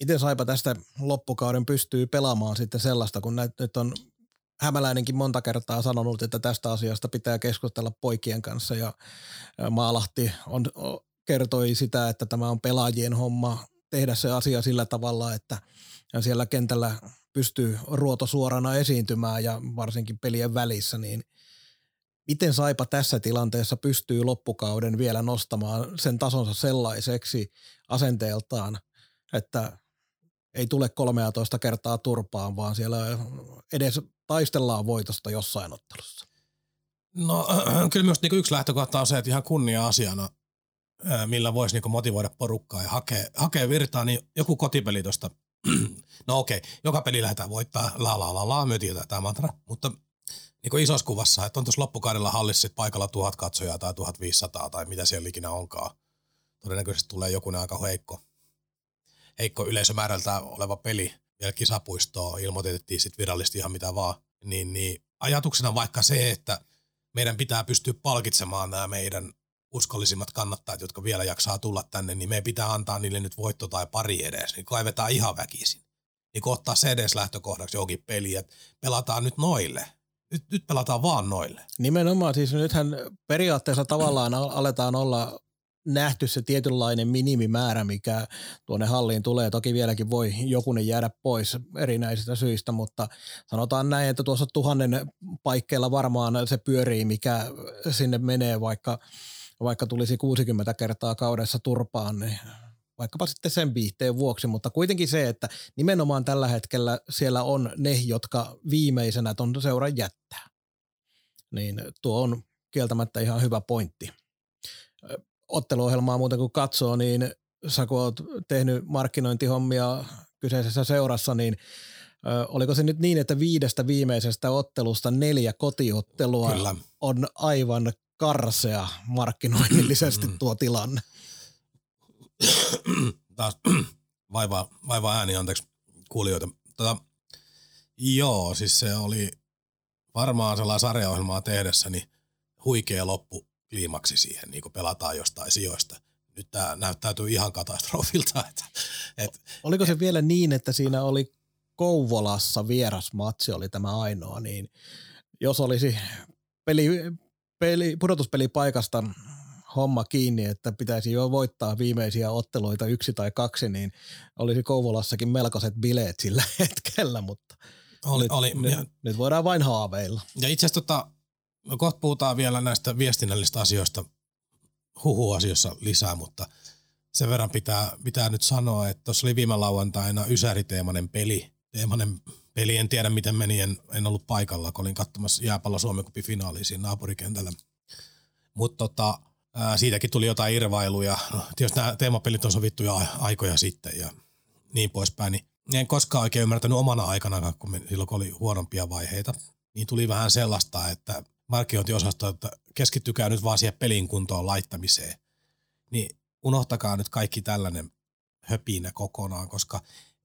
miten Saipa tästä loppukauden pystyy pelaamaan sitten sellaista, kun nyt on Hämäläinenkin monta kertaa sanonut, että tästä asiasta pitää keskustella poikien kanssa. Ja Maalahti on, kertoi sitä, että tämä on pelaajien homma tehdä se asia sillä tavalla, että siellä kentällä pystyy ruoto suorana esiintymään ja varsinkin pelien välissä, niin miten Saipa tässä tilanteessa pystyy loppukauden vielä nostamaan sen tasonsa sellaiseksi asenteeltaan, että ei tule 13 kertaa turpaan, vaan siellä edes taistellaan voitosta jossain ottelussa? No [clears throat] kyllä myös niin yksi lähtökohta on se, että ihan kunnia-asiana, millä voisi niin motivoida porukkaa ja hakea, hakea virtaa, niin joku kotipeli tuosta, [clears throat] no okei, joka peli lähdetään voittaa, la la la la, me tietää tämä mantra, mutta niin isossa kuvassa, että on tuossa loppukaudella hallissa paikalla tuhat katsojaa tai 1500 tai mitä siellä ikinä onkaan. Todennäköisesti tulee joku aika heikko, heikko yleisömäärältä oleva peli, vielä kisapuistoa, ilmoitettiin sitten virallisesti ihan mitä vaan, niin, niin ajatuksena vaikka se, että meidän pitää pystyä palkitsemaan nämä meidän uskollisimmat kannattajat, jotka vielä jaksaa tulla tänne, niin meidän pitää antaa niille nyt voitto tai pari edes, niin kaivetaan ihan väkisin. Niin kun ottaa se edes lähtökohdaksi johonkin peliin, että pelataan nyt noille. Nyt, nyt pelataan vaan noille. Nimenomaan, siis nythän periaatteessa tavallaan aletaan olla nähty se tietynlainen minimimäärä, mikä tuonne halliin tulee. Toki vieläkin voi jokunen jäädä pois erinäisistä syistä, mutta sanotaan näin, että tuossa tuhannen paikkeilla varmaan se pyörii, mikä sinne menee, vaikka, vaikka tulisi 60 kertaa kaudessa turpaan, niin vaikkapa sitten sen viihteen vuoksi, mutta kuitenkin se, että nimenomaan tällä hetkellä siellä on ne, jotka viimeisenä ton seuran jättää. Niin tuo on kieltämättä ihan hyvä pointti otteluohjelmaa muuten kun katsoo, niin sä kun oot tehnyt markkinointihommia kyseisessä seurassa, niin Ö, oliko se nyt niin, että viidestä viimeisestä ottelusta neljä kotiottelua Kyllä. on aivan karsea markkinoinnillisesti Mm. tuo tilanne? Taas vaivaa, vaivaa ääni, anteeksi kuulijoita. Tota, joo, siis se oli varmaan sellainen sarjaohjelmaa tehdessä, niin huikea loppu kliimaksi siihen, niin kun pelataan jostain sijoista. Nyt tämä näyttäytyy ihan katastrofilta. [laughs] Että, et, Oliko se vielä niin, että siinä oli Kouvolassa vierasmatsi oli tämä ainoa, niin jos olisi peli, peli, pudotuspelipaikasta homma kiinni, että pitäisi jo voittaa viimeisiä otteluita yksi tai kaksi, niin olisi Kouvolassakin melkoiset bileet sillä [laughs] hetkellä, mutta oli, nyt, oli, nyt, ja, nyt voidaan vain haaveilla. ja itse asiassa tota, me kohta puhutaan vielä näistä viestinnällisistä asioista, huhuasioissa lisää, mutta sen verran pitää, pitää nyt sanoa, että tuossa oli viime lauantaina Ysäri-teemainen peli. Teemainen peli, en tiedä miten meni, en, en ollut paikalla, kun olin katsomassa jääpallo Suomen kupin finaaliin siinä naapurikentällä. Mutta tota, siitäkin tuli jotain irvailuja. No, tietysti nämä teemapelit on sovittu jo aikoja sitten ja niin poispäin. Niin en koskaan oikein ymmärtänyt omana aikana, kun me, silloin kun oli huonompia vaiheita. Niin tuli vähän sellaista, että markkinointiosasto, että keskittykää nyt vaan siihen pelin kuntoon laittamiseen. Niin unohtakaa nyt kaikki tällainen höpinä kokonaan, koska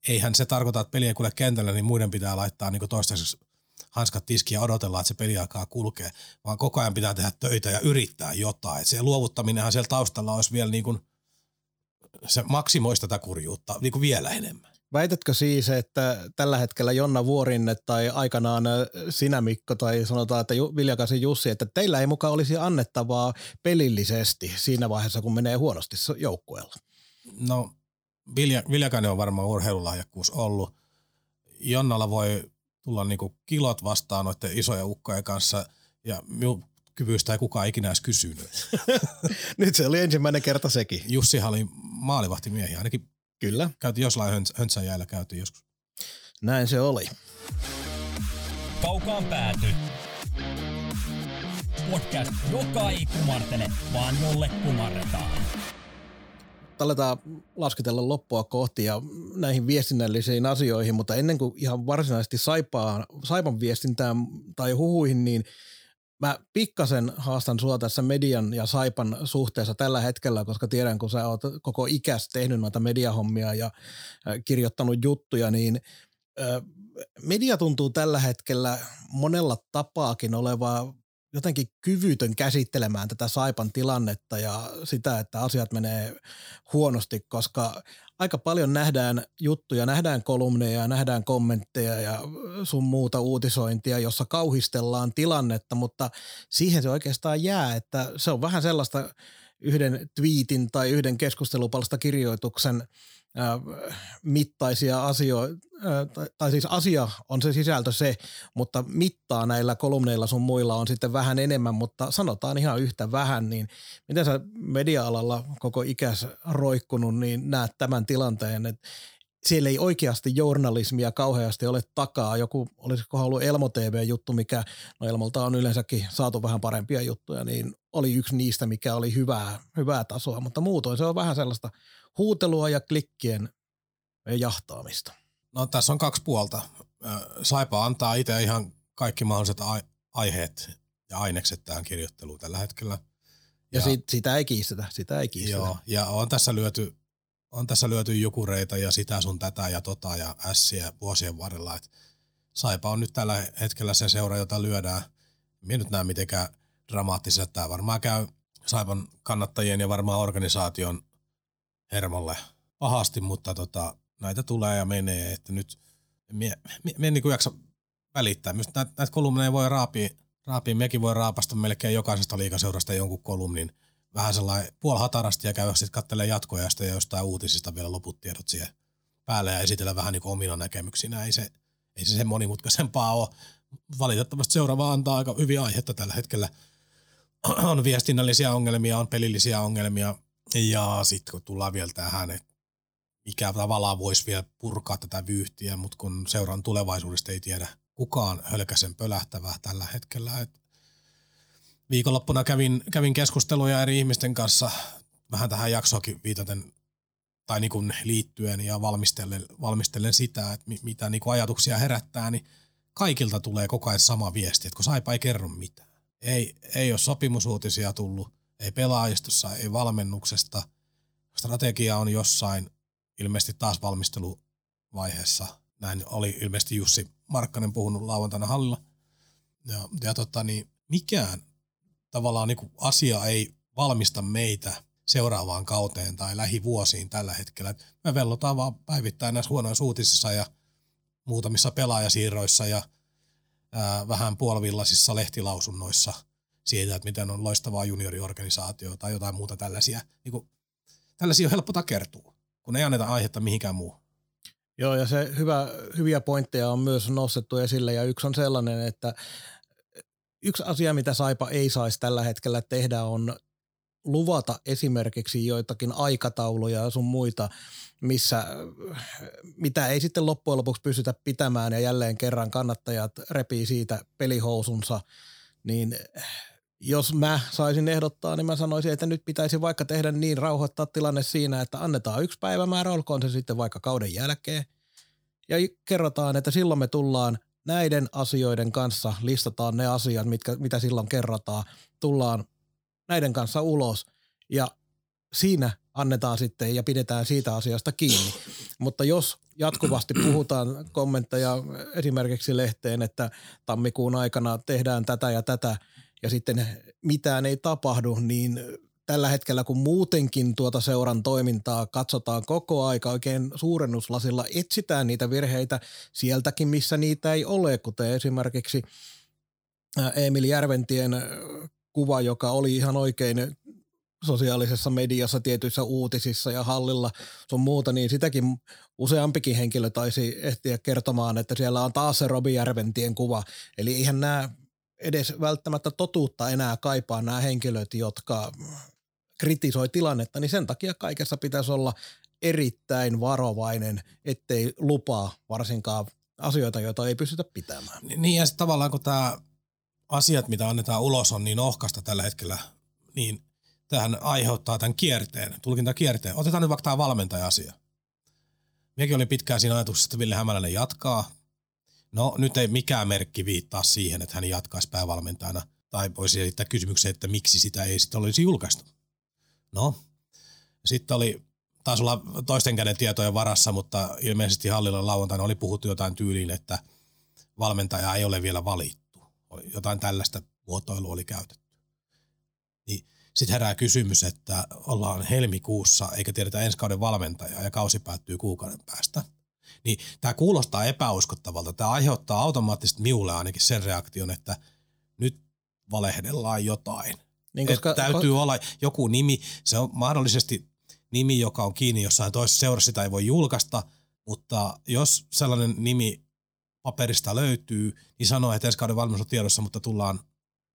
eihän se tarkoita, että peli ei kuule kentällä, niin muiden pitää laittaa niin toistaiseksi hanskat tiskiä ja odotella, että se peli alkaa kulkea, vaan koko ajan pitää tehdä töitä ja yrittää jotain. Et se luovuttaminenhan siellä taustalla olisi vielä niin kuin, se maksimoisi tätä kurjuutta niin kuin vielä enemmän. Väitätkö siis, että tällä hetkellä Jonna Vuorinne tai aikanaan sinä Mikko tai sanotaan, että Viljakaisen Jussi, että teillä ei mukaan olisi annettavaa pelillisesti siinä vaiheessa, kun menee huonosti joukkueella? No, Vilja, Viljakainen on varmaan urheilulahjakkuus ollut. Jonnalla voi tulla niinku kilot vastaan noiden isojen ukkojen kanssa ja minun kyvystä ei kukaan ikinä edes kysynyt. [laughs] Nyt se oli ensimmäinen kerta sekin. Jussihan oli maalivahtimiehiä, ainakin Kyllä, käytiin jossain höns, höntsän jäällä käytiin joskus. näin se oli. Kaukaan pääty. Podcast, joka ei kumartele, vaan jolle kumarretaan. aletaan lasketella loppua kohti ja näihin viestinnällisiin asioihin, mutta ennen kuin ihan varsinaisesti saipaan, saipan viestintään tai huhuihin, niin mä pikkasen haastan sua tässä median ja saipan suhteessa tällä hetkellä, koska tiedän, kun sä oot koko ikäs tehnyt noita mediahommia ja kirjoittanut juttuja, niin media tuntuu tällä hetkellä monella tapaakin olevaa jotenkin kyvytön käsittelemään tätä Saipan tilannetta ja sitä, että asiat menee huonosti, koska aika paljon nähdään juttuja, nähdään kolumneja, nähdään kommentteja ja sun muuta uutisointia, jossa kauhistellaan tilannetta, mutta siihen se oikeastaan jää, että se on vähän sellaista yhden twiitin tai yhden keskustelupalsta kirjoituksen äh, mittaisia asioita, tai siis asia on se sisältö se, mutta mittaa näillä kolumneilla sun muilla on sitten vähän enemmän, mutta sanotaan ihan yhtä vähän, niin miten sä media-alalla koko ikäs roikkunut, niin näet tämän tilanteen, että siellä ei oikeasti journalismia kauheasti ole takaa. Joku, olisiko ollut Elmo TV-juttu, mikä, no Elmolta on yleensäkin saatu vähän parempia juttuja, niin oli yksi niistä, mikä oli hyvää, hyvää tasoa, mutta muutoin se on vähän sellaista huutelua ja klikkien jahtaamista. No tässä on kaksi puolta. Saipa antaa itse ihan kaikki mahdolliset ai- aiheet ja ainekset tähän kirjoitteluun tällä hetkellä. Ja, ja sit, sitä ei kiistetä, sitä ei kiistetä. Joo, ja on tässä lyöty, on tässä lyöty jukureita ja sitä sun tätä ja tota ja ässiä vuosien varrella. Et Saipa on nyt tällä hetkellä se seura, jota lyödään. Minä nyt näe mitenkään dramaattisesti. Tämä varmaan käy Saipan kannattajien ja varmaan organisaation hermolle pahasti, mutta tota, näitä tulee ja menee, että nyt me, me, me en niin jaksa välittää. Myös näitä, näitä kolumneja voi raapia, raapia, mekin voi raapasta melkein jokaisesta liikaseurasta jonkun kolumnin vähän sellainen puolhatarasti ja käydä sitten katselemaan jatkojasta ja jostain uutisista vielä loput tiedot siihen päälle ja esitellä vähän niin omina näkemyksinä. Ei se, ei se sen monimutkaisempaa ole. Valitettavasti seuraava antaa aika hyviä aihetta tällä hetkellä. On viestinnällisiä ongelmia, on pelillisiä ongelmia ja sitten kun tullaan vielä tähän, että mikä tavallaan voisi vielä purkaa tätä vyyhtiä, mutta kun seuran tulevaisuudesta ei tiedä kukaan hölkäsen pölähtävää tällä hetkellä. Et viikonloppuna kävin, kävin keskusteluja eri ihmisten kanssa, vähän tähän jaksoakin viitaten tai niin kuin liittyen ja valmistellen, valmistellen sitä, että mitä niin kuin ajatuksia herättää, niin kaikilta tulee koko ajan sama viesti, että kun Saipa ei kerro mitään. Ei, ei ole sopimusuutisia tullut, ei pelaajistossa, ei valmennuksesta. Strategia on jossain ilmeisesti taas valmisteluvaiheessa. Näin oli ilmeisesti Jussi Markkanen puhunut lauantaina hallilla. Ja, ja tota, niin mikään tavallaan niin asia ei valmista meitä seuraavaan kauteen tai lähivuosiin tällä hetkellä. Me vellotaan vaan päivittäin näissä huonoissa uutisissa ja muutamissa pelaajasiirroissa ja ää, vähän puolivillaisissa lehtilausunnoissa siitä, että miten on loistavaa junioriorganisaatio tai jotain muuta tällaisia. Niin kuin, tällaisia on helppo takertua, kun ei anneta aihetta mihinkään muuhun. Joo, ja se hyvä, hyviä pointteja on myös nostettu esille, ja yksi on sellainen, että yksi asia, mitä Saipa ei saisi tällä hetkellä tehdä, on luvata esimerkiksi joitakin aikatauluja ja sun muita, missä, mitä ei sitten loppujen lopuksi pystytä pitämään ja jälleen kerran kannattajat repii siitä pelihousunsa, niin jos mä saisin ehdottaa, niin mä sanoisin, että nyt pitäisi vaikka tehdä niin rauhoittaa tilanne siinä, että annetaan yksi päivämäärä, olkoon se sitten vaikka kauden jälkeen. Ja kerrotaan, että silloin me tullaan näiden asioiden kanssa, listataan ne asiat, mitkä, mitä silloin kerrotaan, tullaan näiden kanssa ulos ja siinä annetaan sitten ja pidetään siitä asiasta kiinni. Mutta jos jatkuvasti puhutaan kommentteja esimerkiksi lehteen, että tammikuun aikana tehdään tätä ja tätä ja sitten mitään ei tapahdu, niin tällä hetkellä, kun muutenkin tuota seuran toimintaa katsotaan koko aika oikein suurennuslasilla, etsitään niitä virheitä sieltäkin, missä niitä ei ole, kuten esimerkiksi Emil Järventien kuva, joka oli ihan oikein sosiaalisessa mediassa, tietyissä uutisissa ja hallilla sun muuta, niin sitäkin useampikin henkilö taisi ehtiä kertomaan, että siellä on taas se Robi Järventien kuva. Eli eihän nämä edes välttämättä totuutta enää kaipaa nämä henkilöt, jotka kritisoi tilannetta, niin sen takia kaikessa pitäisi olla erittäin varovainen, ettei lupaa varsinkaan asioita, joita ei pystytä pitämään. Niin ja tavallaan kun tämä asiat, mitä annetaan ulos, on niin ohkasta tällä hetkellä, niin tähän aiheuttaa tämän kierteen, tulkintakierteen. Otetaan nyt vaikka tämä valmentaja-asia. Minäkin olin pitkään siinä ajatuksessa, että Ville Hämäläinen jatkaa. No nyt ei mikään merkki viittaa siihen, että hän jatkaisi päävalmentajana. Tai voisi esittää kysymyksen, että miksi sitä ei sitten olisi julkaistu. No, sitten oli taas olla toisten käden tietojen varassa, mutta ilmeisesti hallilla lauantaina oli puhuttu jotain tyyliin, että valmentaja ei ole vielä valittu. Jotain tällaista muotoilua oli käytetty. Niin sitten herää kysymys, että ollaan helmikuussa eikä tiedetä ensi kauden valmentajaa ja kausi päättyy kuukauden päästä. Niin tämä kuulostaa epäuskottavalta. Tämä aiheuttaa automaattisesti miulle ainakin sen reaktion, että nyt valehdellaan jotain. Niin, koska, täytyy ko- olla joku nimi. Se on mahdollisesti nimi, joka on kiinni jossain toisessa seurassa, sitä ei voi julkaista, mutta jos sellainen nimi paperista löytyy, niin sanoo, että ensi kauden valmennus on tiedossa, mutta tullaan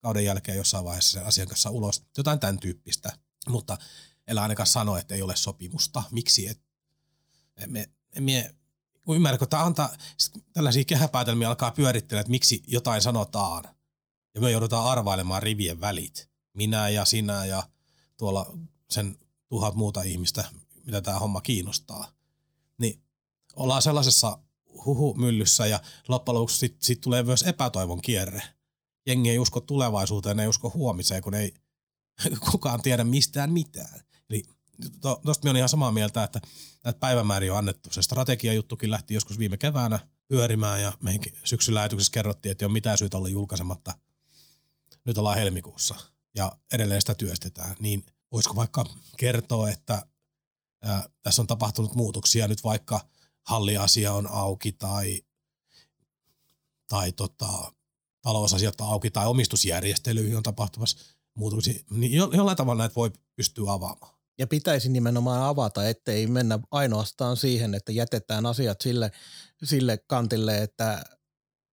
kauden jälkeen jossain vaiheessa sen asian kanssa ulos. Jotain tämän tyyppistä. Mutta älä ainakaan sano, että ei ole sopimusta. Miksi? Et, me, me, kun ymmärrä, kun tämä antaa, tällaisia kehäpäätelmiä alkaa pyörittelemään, että miksi jotain sanotaan. Ja me joudutaan arvailemaan rivien välit. Minä ja sinä ja tuolla sen tuhat muuta ihmistä, mitä tämä homma kiinnostaa. Niin ollaan sellaisessa huhu-myllyssä ja loppujen lopuksi sit, sit tulee myös epätoivon kierre – jengi ei usko tulevaisuuteen, ei usko huomiseen, kun ei [laughs] kukaan tiedä mistään mitään. Eli to, tosta minä olen ihan samaa mieltä, että näitä päivämääriä on annettu. Se strategiajuttukin lähti joskus viime keväänä pyörimään ja meihin syksyllä lähetyksessä kerrottiin, että ei ole mitään syytä olla julkaisematta. Nyt ollaan helmikuussa ja edelleen sitä työstetään. Niin voisiko vaikka kertoa, että ää, tässä on tapahtunut muutoksia nyt vaikka halliasia on auki tai, tai tota, talousasiat on auki tai omistusjärjestelyihin on tapahtumassa muutoksia, niin jollain tavalla näitä voi pystyä avaamaan. Ja pitäisi nimenomaan avata, ettei mennä ainoastaan siihen, että jätetään asiat sille, sille kantille, että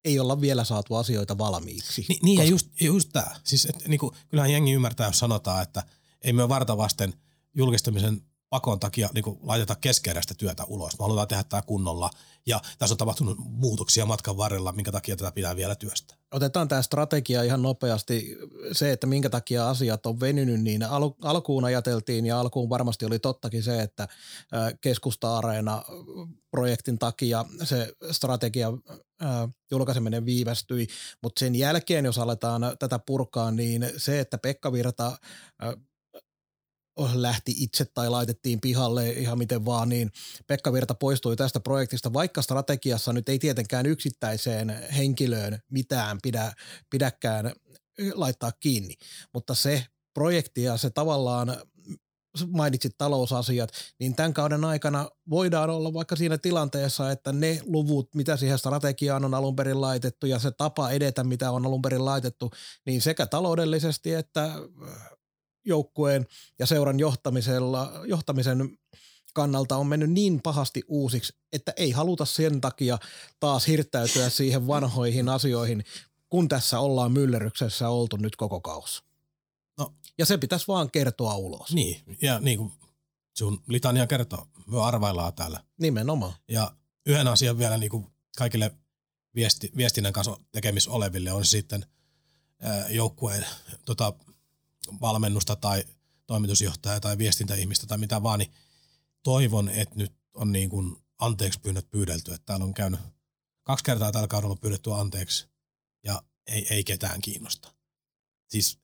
ei olla vielä saatu asioita valmiiksi. Ni, niin, Koska... ja just, just tämä. Siis, et, niin kuin, kyllähän jengi ymmärtää, jos sanotaan, että ei me varta vasten julkistamisen pakon takia niin laiteta keskeeräistä työtä ulos. Me halutaan tehdä tämä kunnolla ja tässä on tapahtunut muutoksia matkan varrella, minkä takia tätä pitää vielä työstää. Otetaan tämä strategia ihan nopeasti. Se, että minkä takia asiat on venynyt, niin al- alkuun ajateltiin ja alkuun varmasti oli tottakin se, että keskusta-areena projektin takia se strategia julkaiseminen viivästyi, mutta sen jälkeen, jos aletaan tätä purkaa, niin se, että Pekka Virta lähti itse tai laitettiin pihalle ihan miten vaan, niin Pekka Virta poistui tästä projektista, vaikka strategiassa nyt ei tietenkään yksittäiseen henkilöön mitään pidä, pidäkään laittaa kiinni, mutta se projekti ja se tavallaan mainitsit talousasiat, niin tämän kauden aikana voidaan olla vaikka siinä tilanteessa, että ne luvut, mitä siihen strategiaan on alun perin laitettu ja se tapa edetä, mitä on alun perin laitettu, niin sekä taloudellisesti että joukkueen ja seuran johtamisella, johtamisen kannalta on mennyt niin pahasti uusiksi, että ei haluta sen takia taas hirttäytyä siihen vanhoihin asioihin, kun tässä ollaan myllerryksessä oltu nyt koko kaus. No. Ja se pitäisi vaan kertoa ulos. Niin, ja niin kuin sun litania kertoo, me arvaillaan täällä. Nimenomaan. Ja yhden asian vielä niin kuin kaikille viesti, viestinnän kanssa tekemis oleville on sitten joukkueen tota, valmennusta tai toimitusjohtajaa tai viestintäihmistä tai mitä vaan, niin toivon, että nyt on niin kuin anteeksi pyynnöt pyydelty. Että täällä on käynyt kaksi kertaa tällä kaudella pyydetty anteeksi ja ei, ei ketään kiinnosta. Siis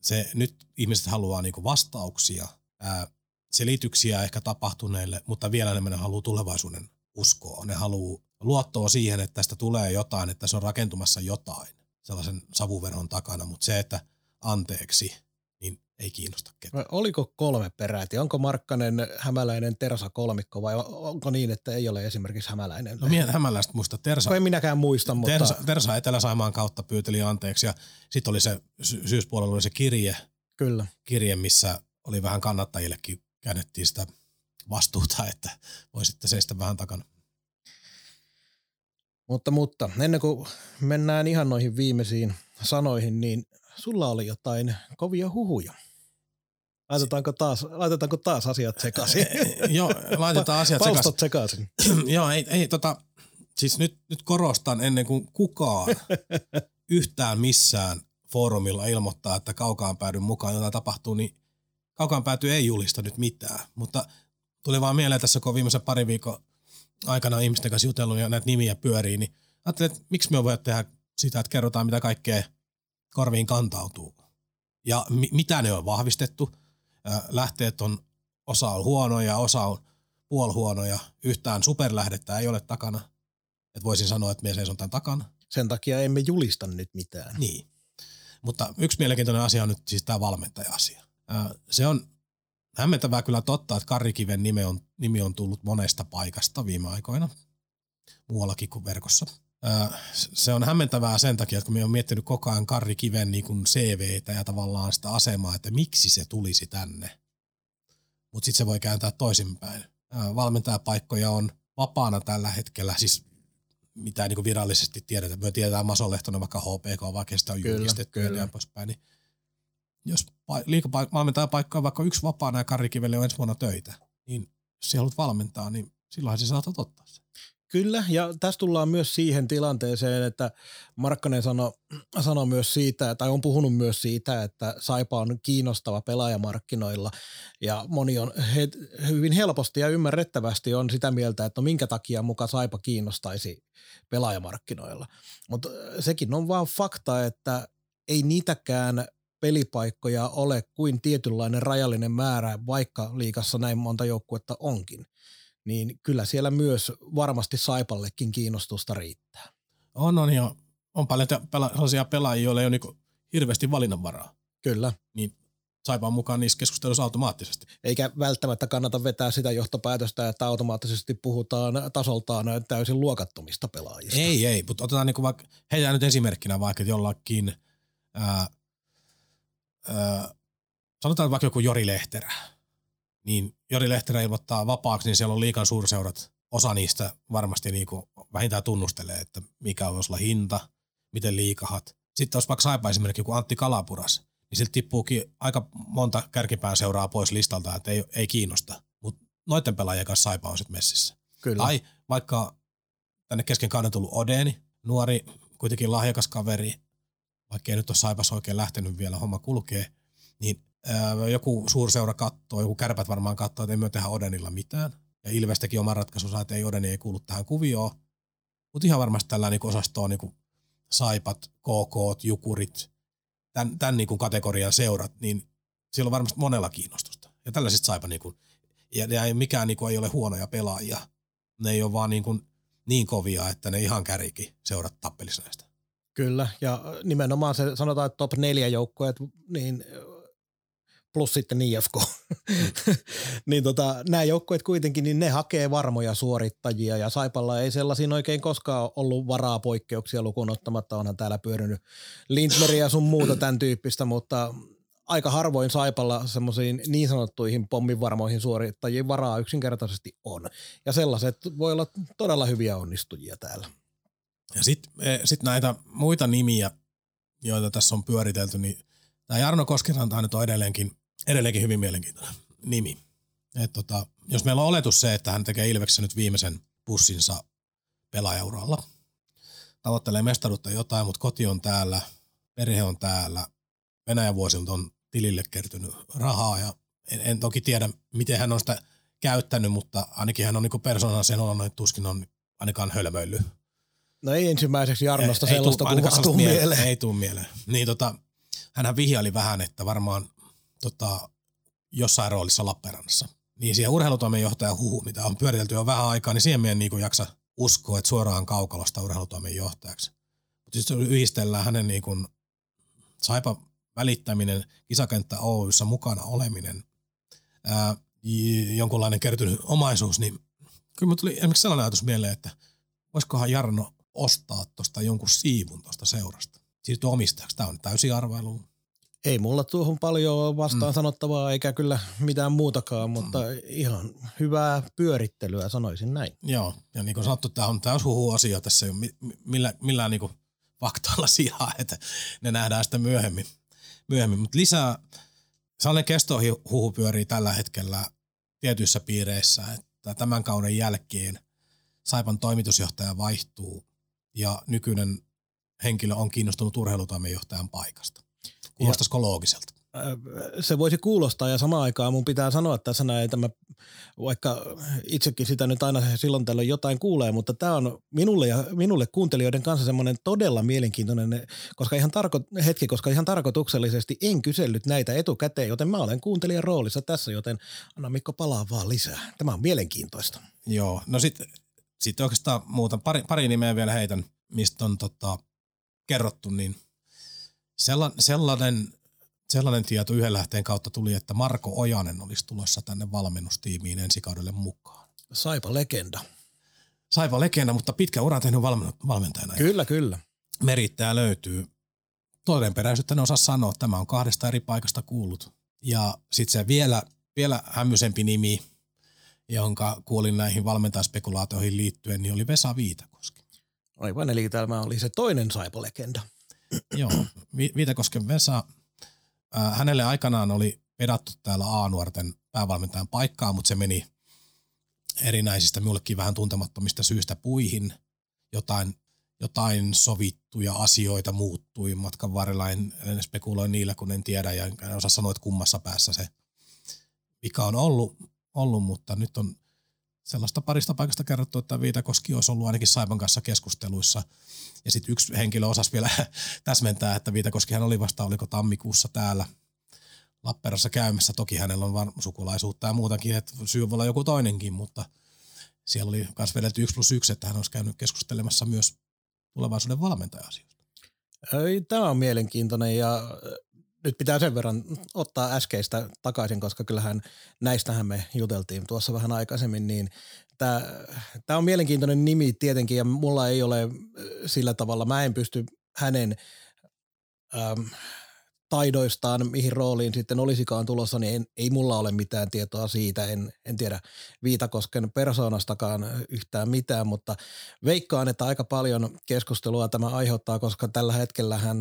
se, nyt ihmiset haluaa niin kuin vastauksia, ää, selityksiä ehkä tapahtuneille, mutta vielä enemmän ne haluaa tulevaisuuden uskoa. Ne haluaa luottoa siihen, että tästä tulee jotain, että se on rakentumassa jotain sellaisen savuveron takana, mutta se, että anteeksi, ei kiinnosta ketään. Oliko kolme peräti? Onko Markkanen Hämäläinen Tersa kolmikko vai onko niin, että ei ole esimerkiksi Hämäläinen? No minä Hämäläistä muista. Tersa, en minäkään muista, mutta... Tersa, Tersa Etelä-Saimaan kautta pyyteli anteeksi ja sitten oli se sy- syyspuolella oli se kirje, Kyllä. kirje, missä oli vähän kannattajillekin käännettiin sitä vastuuta, että voisitte seistä vähän takana. Mutta, mutta ennen kuin mennään ihan noihin viimeisiin sanoihin, niin sulla oli jotain kovia huhuja. Laitetaanko taas, laitetaanko taas asiat sekaisin? Joo, laitetaan asiat sekaisin. sekaisin. [clears throat] Joo, ei, ei tota, siis nyt, nyt korostan ennen kuin kukaan [laughs] yhtään missään foorumilla ilmoittaa, että kaukaan päädyn mukaan jotain tapahtuu, niin kaukaan pääty ei julista nyt mitään. Mutta tuli vaan mieleen tässä, kun viimeisen pari viikon aikana ihmisten kanssa jutellut ja näitä nimiä pyörii, niin ajattelin, että miksi me voidaan tehdä sitä, että kerrotaan mitä kaikkea korviin kantautuu. Ja mi- mitä ne on vahvistettu. Lähteet on, osa on huonoja, osa on puolhuonoja. Yhtään superlähdettä ei ole takana. Et voisin sanoa, että me seison tämän takana. Sen takia emme julista nyt mitään. Niin. Mutta yksi mielenkiintoinen asia on nyt siis tämä valmentaja-asia. Se on hämmentävää kyllä totta, että Karrikiven nimi on, nimi on tullut monesta paikasta viime aikoina, muuallakin kuin verkossa – se on hämmentävää sen takia, että kun me on miettinyt koko ajan Karri Kiven niin kuin CVtä ja tavallaan sitä asemaa, että miksi se tulisi tänne. Mutta sitten se voi kääntää toisinpäin. Valmentajapaikkoja on vapaana tällä hetkellä, siis mitä niin kuin virallisesti tiedetään. Me tiedetään Maso Lehtonen vaikka HPK, vaikka sitä on kyllä, julkistettu kyllä. ja poispäin. Niin jos liikapaikka on vaikka yksi vapaana ja Karri Kivelle on ensi vuonna töitä, niin jos haluat valmentaa, niin silloin se saatat ottaa sen. Kyllä, ja tässä tullaan myös siihen tilanteeseen, että Markkanen sanoi sano myös siitä, tai on puhunut myös siitä, että Saipa on kiinnostava pelaajamarkkinoilla, ja moni on he, hyvin helposti ja ymmärrettävästi on sitä mieltä, että no minkä takia muka Saipa kiinnostaisi pelaajamarkkinoilla. Mutta sekin on vaan fakta, että ei niitäkään pelipaikkoja ole kuin tietynlainen rajallinen määrä, vaikka liikassa näin monta joukkuetta onkin niin kyllä siellä myös varmasti Saipallekin kiinnostusta riittää. On, on ja on paljon pela- sellaisia pelaajia, joilla ei ole niin hirveästi valinnanvaraa. Kyllä. Niin Saipaan mukaan niissä keskusteluissa automaattisesti. Eikä välttämättä kannata vetää sitä johtopäätöstä, että automaattisesti puhutaan tasoltaan täysin luokattomista pelaajista. Ei, ei, mutta otetaan niin vaikka, heitä nyt esimerkkinä vaikka jollakin, ää, ää, sanotaan vaikka joku Jori Lehterä niin Jori Lehterä ilmoittaa vapaaksi, niin siellä on liikan suurseurat. Osa niistä varmasti niin kuin vähintään tunnustelee, että mikä on olla hinta, miten liikahat. Sitten jos vaikka Saipa esimerkiksi joku Antti Kalapuras, niin siltä tippuukin aika monta kärkipään seuraa pois listalta, että ei, ei kiinnosta. Mutta noiden pelaajien kanssa Saipa on sitten messissä. Kyllä. Tai vaikka tänne kesken kauden tullut Odeni, nuori, kuitenkin lahjakas kaveri, vaikka ei nyt ole Saipas oikein lähtenyt vielä, homma kulkee, niin joku suurseura katsoo, joku kärpät varmaan katsoo, että ei me tehdä Odenilla mitään. Ja Ilvestäkin oma ratkaisu että ei Odeni ei kuulu tähän kuvioon. Mutta ihan varmasti tällä niin osastoon niin Saipat, KK, Jukurit, tämän, tämän niin kategorian seurat, niin siellä on varmasti monella kiinnostusta. Ja tällaiset Saipa, niin kuin, ja, ja mikään niin kuin, ei ole huonoja pelaajia. Ne ei ole vaan niin, kuin, niin kovia, että ne ihan kärikin seurat tappelisi näistä. Kyllä, ja nimenomaan se sanotaan, että top neljä joukkoja, niin plus sitten IFK. Mm. [laughs] niin tota, nämä joukkueet kuitenkin, niin ne hakee varmoja suorittajia ja Saipalla ei sellaisiin oikein koskaan ollut varaa poikkeuksia lukuun ottamatta. Onhan täällä pyörinyt Lindmeriä sun muuta tämän tyyppistä, mutta aika harvoin Saipalla semmoisiin niin sanottuihin pomminvarmoihin suorittajiin varaa yksinkertaisesti on. Ja sellaiset voi olla todella hyviä onnistujia täällä. Ja sitten sit näitä muita nimiä, joita tässä on pyöritelty, niin tämä Jarno Koskiranta nyt on edelleenkin edelleenkin hyvin mielenkiintoinen nimi. Et tota, jos meillä on oletus se, että hän tekee Ilveksessä nyt viimeisen pussinsa pelaajauralla, tavoittelee mestaruutta jotain, mutta koti on täällä, perhe on täällä, Venäjän vuosilta on tilille kertynyt rahaa ja en, en toki tiedä, miten hän on sitä käyttänyt, mutta ainakin hän on niin persoonana sen oloinen, että tuskin on ainakaan hölmöily. No ei ensimmäiseksi Jarnosta ei, sellaista ei kuvaa tuu mieleen. mieleen. Ei tuu mieleen. Niin tota, hänhän vihjaili vähän, että varmaan tota, jossain roolissa Lappeenrannassa. Niin siihen urheilutoimenjohtajan huhu, mitä on pyöritelty jo vähän aikaa, niin siihen meidän niin jaksa uskoa, että suoraan kaukalosta urheilutoimenjohtajaksi. Mutta sitten yhdistellään hänen niin kuin, saipa välittäminen, kisakenttä Oyssä mukana oleminen, ää, jonkunlainen kertynyt omaisuus, niin kyllä minulle tuli esimerkiksi sellainen ajatus mieleen, että voisikohan Jarno ostaa tuosta jonkun siivun tuosta seurasta. Siis omistajaksi. Tämä on täysin arvailu. Ei mulla tuohon paljon vastaan mm. sanottavaa eikä kyllä mitään muutakaan, mutta mm. ihan hyvää pyörittelyä sanoisin näin. Joo, ja niin kuin sanottu, tämä on täys huhu asia tässä, millä, millään niin faktoilla [laughs] sijaa, että ne nähdään sitten myöhemmin. myöhemmin. Mutta lisää, sellainen kestohuhu pyörii tällä hetkellä tietyissä piireissä, että tämän kauden jälkeen Saipan toimitusjohtaja vaihtuu ja nykyinen henkilö on kiinnostunut urheilutoimenjohtajan paikasta. Kuulostaisiko loogiselta? Se voisi kuulostaa ja samaan aikaan mun pitää sanoa tässä näin, että mä, vaikka itsekin sitä nyt aina silloin tällöin jotain kuulee, mutta tämä on minulle ja minulle kuuntelijoiden kanssa semmoinen todella mielenkiintoinen koska ihan tarko- hetki, koska ihan tarkoituksellisesti en kysellyt näitä etukäteen, joten mä olen kuuntelijan roolissa tässä, joten anna Mikko palaa vaan lisää. Tämä on mielenkiintoista. Joo, no sitten sit oikeastaan muuta, pari, pari nimeä vielä heitän, mistä on tota, kerrottu, niin – Sellainen, sellainen, sellainen tieto yhden lähteen kautta tuli, että Marko Ojanen olisi tulossa tänne valmennustiimiin ensi kaudelle mukaan. Saipa legenda. Saipa legenda, mutta pitkä ura tehnyt valmentajana. Kyllä, kyllä. Merittää löytyy. Todenperäisyyttä ne osaa sanoa, tämä on kahdesta eri paikasta kuullut. Ja sitten se vielä, vielä hämmysempi nimi, jonka kuulin näihin valmentajaspekulaatioihin liittyen, niin oli Vesa Viitakoski. Aivan, eli tämä oli se toinen Saipa-legenda. Joo, Viitakosken Vesa, hänelle aikanaan oli pedattu täällä A-nuorten päävalmentajan paikkaa, mutta se meni erinäisistä, minullekin vähän tuntemattomista syistä puihin. Jotain, jotain sovittuja asioita muuttui matkan varrella, en, en spekuloi niillä, kun en tiedä ja en osaa sanoa, että kummassa päässä se vika on ollut, ollut mutta nyt on sellaista parista paikasta kerrottu, että Viitakoski olisi ollut ainakin Saipan kanssa keskusteluissa. Ja sitten yksi henkilö osasi vielä [laughs] täsmentää, että Viitakoskihan oli vasta, oliko tammikuussa täällä Lappeenrannassa käymässä. Toki hänellä on sukulaisuutta ja muutakin, että syy voi olla joku toinenkin, mutta siellä oli myös vedelty yksi plus yksi, että hän olisi käynyt keskustelemassa myös tulevaisuuden valmentaja-asioista. Tämä on mielenkiintoinen ja nyt pitää sen verran ottaa äskeistä takaisin, koska kyllähän näistähän me juteltiin tuossa vähän aikaisemmin, niin tämä, on mielenkiintoinen nimi tietenkin ja mulla ei ole sillä tavalla, mä en pysty hänen ähm, taidoistaan, mihin rooliin sitten olisikaan tulossa, niin en, ei mulla ole mitään tietoa siitä. En, en tiedä Viitakosken persoonastakaan yhtään mitään, mutta veikkaan, että aika paljon keskustelua tämä aiheuttaa, koska tällä hetkellä hän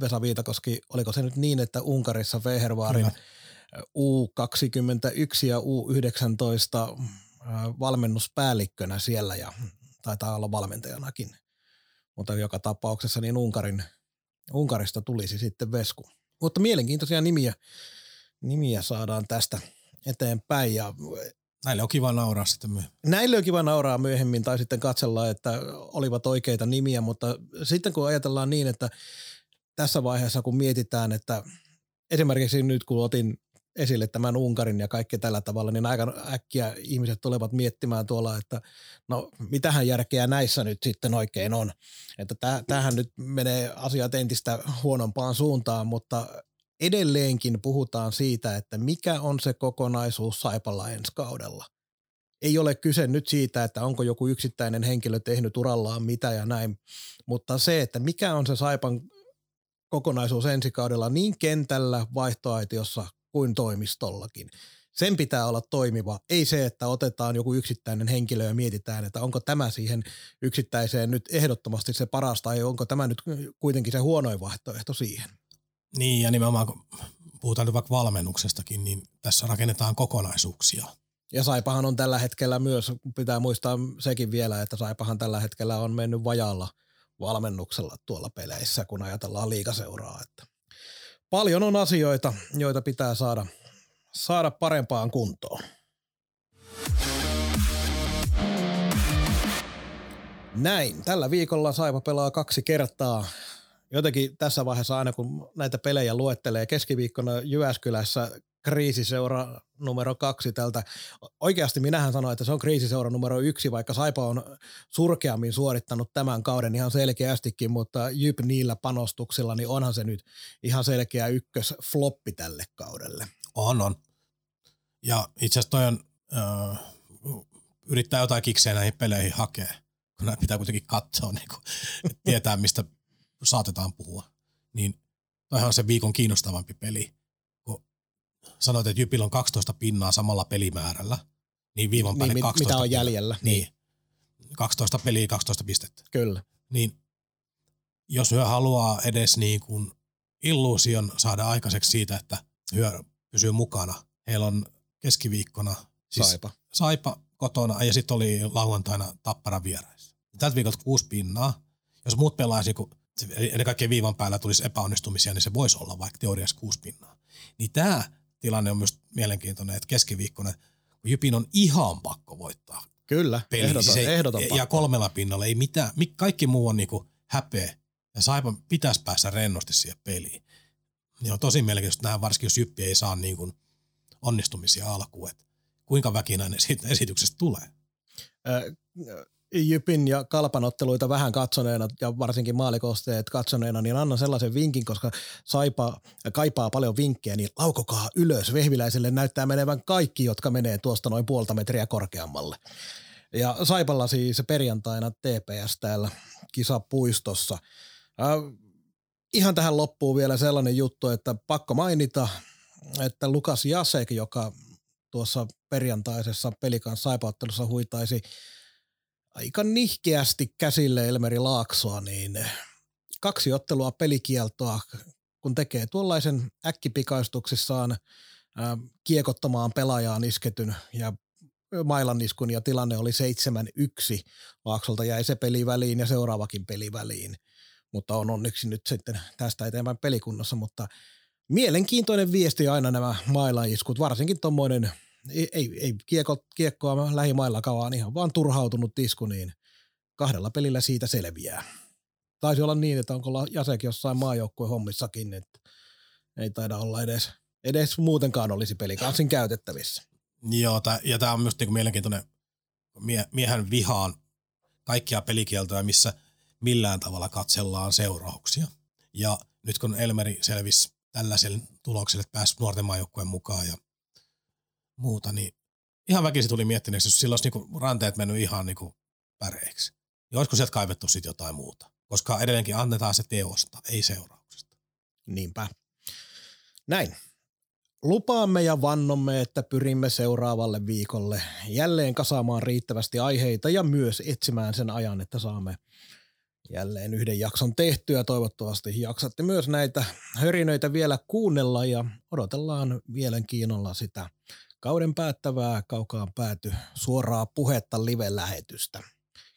Vesa Viitakoski, oliko se nyt niin, että Unkarissa Fehervaarin U21 ja U19 valmennuspäällikkönä siellä ja taitaa olla valmentajanakin. Mutta joka tapauksessa niin Unkarin, Unkarista tulisi sitten Vesku. Mutta mielenkiintoisia nimiä, nimiä saadaan tästä eteenpäin ja Näille on kiva nauraa sitten myöhemmin. Näille on kiva nauraa myöhemmin tai sitten katsella, että olivat oikeita nimiä, mutta sitten kun ajatellaan niin, että tässä vaiheessa kun mietitään, että esimerkiksi nyt kun otin esille tämän Unkarin ja kaikki tällä tavalla, niin aika äkkiä ihmiset tulevat miettimään tuolla, että no mitähän järkeä näissä nyt sitten oikein on. Että tämähän nyt menee asiat entistä huonompaan suuntaan, mutta edelleenkin puhutaan siitä, että mikä on se kokonaisuus Saipalla ensi kaudella. Ei ole kyse nyt siitä, että onko joku yksittäinen henkilö tehnyt urallaan mitä ja näin, mutta se, että mikä on se Saipan kokonaisuus ensi kaudella niin kentällä, vaihtoaitiossa kuin toimistollakin. Sen pitää olla toimiva, ei se, että otetaan joku yksittäinen henkilö ja mietitään, että onko tämä siihen yksittäiseen nyt ehdottomasti se paras tai onko tämä nyt kuitenkin se huonoin vaihtoehto siihen. Niin ja nimenomaan kun puhutaan nyt vaikka valmennuksestakin, niin tässä rakennetaan kokonaisuuksia. Ja Saipahan on tällä hetkellä myös, pitää muistaa sekin vielä, että Saipahan tällä hetkellä on mennyt vajalla valmennuksella tuolla peleissä, kun ajatellaan liikaseuraa. Että paljon on asioita, joita pitää saada, saada parempaan kuntoon. Näin. Tällä viikolla Saipa pelaa kaksi kertaa jotenkin tässä vaiheessa aina kun näitä pelejä luettelee keskiviikkona Jyväskylässä kriisiseura numero kaksi tältä. Oikeasti minähän sanoin, että se on kriisiseura numero yksi, vaikka Saipa on surkeammin suorittanut tämän kauden ihan selkeästikin, mutta Jyp niillä panostuksilla, niin onhan se nyt ihan selkeä ykkös floppi tälle kaudelle. On, on. Ja itse asiassa toi on, äh, yrittää jotain kiksejä näihin peleihin hakea, kun pitää kuitenkin katsoa, niin [laughs] että tietää mistä saatetaan puhua, niin toihan on se viikon kiinnostavampi peli. Sanoit, että Jypillä on 12 pinnaa samalla pelimäärällä, niin viivan päälle niin, 12 Mitä on jäljellä. Niin. 12 peliä, 12 pistettä. Kyllä. Niin jos hyö haluaa edes niin kuin illuusion saada aikaiseksi siitä, että hyö pysyy mukana. Heillä on keskiviikkona siis Saipa. Saipa kotona ja sitten oli lauantaina Tappara vieraissa. Tältä viikolta kuusi pinnaa. Jos muut pelaisi kun ennen kaikkea viivan päällä tulisi epäonnistumisia, niin se voisi olla vaikka teoriassa kuusi pinnaa. Niin tämä tilanne on myös mielenkiintoinen, että keskiviikkona, kun Jypin on ihan pakko voittaa. Kyllä, peli, ehdoton, siis ei, ehdoton Ja kolmella pinnalla ei mitään, kaikki muu on niinku häpeä. Ja Saipa pitäisi päästä rennosti siihen peliin. Niin on tosi mielenkiintoista nähdä, varsinkin jos Jyppi ei saa niinku onnistumisia alkuun, että kuinka väkinäinen siitä esityksestä tulee. Jypin ja kalpanotteluita vähän katsoneena ja varsinkin maalikosteet katsoneena, niin annan sellaisen vinkin, koska Saipa kaipaa paljon vinkkejä, niin laukokaa ylös. Vehviläiselle näyttää menevän kaikki, jotka menee tuosta noin puolta metriä korkeammalle. Ja Saipalla siis perjantaina TPS täällä kisapuistossa. Äh, ihan tähän loppuu vielä sellainen juttu, että pakko mainita, että Lukas Jasek, joka tuossa perjantaisessa pelikan saipauttelussa huitaisi – aika nihkeästi käsille Elmeri Laaksoa, niin kaksi ottelua pelikieltoa, kun tekee tuollaisen äkkipikaistuksissaan ää, kiekottamaan pelaajaan isketyn ja mailan iskun ja tilanne oli 7-1. Laaksolta jäi se peli väliin ja seuraavakin peli väliin, mutta on onneksi nyt sitten tästä eteenpäin pelikunnassa, mutta mielenkiintoinen viesti aina nämä mailaiskut, varsinkin tuommoinen – ei, ei, kiekko, kiekkoa lähimaillakaan, ihan vaan turhautunut tisku, niin kahdella pelillä siitä selviää. Taisi olla niin, että onko Jasek jossain maajoukkueen hommissakin, että ei taida olla edes, edes muutenkaan olisi pelikanssin käytettävissä. Joo, tää, ja tämä on myös niinku mielenkiintoinen, mie, miehen vihaan kaikkia pelikieltoja, missä millään tavalla katsellaan seurauksia. Ja nyt kun Elmeri selvisi tällaiselle tulokselle, että pääsi nuorten maajoukkueen mukaan ja muuta, niin ihan väkisin tuli miettineeksi, jos silloin olisi niinku ranteet mennyt ihan niinku päreiksi. Niin olisiko sieltä kaivettu sitten jotain muuta? Koska edelleenkin annetaan se teosta, ei seurauksesta. Niinpä. Näin. Lupaamme ja vannomme, että pyrimme seuraavalle viikolle jälleen kasaamaan riittävästi aiheita ja myös etsimään sen ajan, että saamme jälleen yhden jakson tehtyä. Toivottavasti jaksatte myös näitä hörinöitä vielä kuunnella ja odotellaan mielenkiinnolla sitä kauden päättävää kaukaan pääty suoraa puhetta live-lähetystä.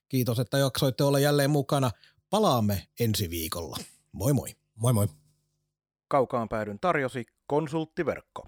Kiitos, että jaksoitte olla jälleen mukana. Palaamme ensi viikolla. Moi moi. Moi moi. Kaukaan päädyn tarjosi konsulttiverkko.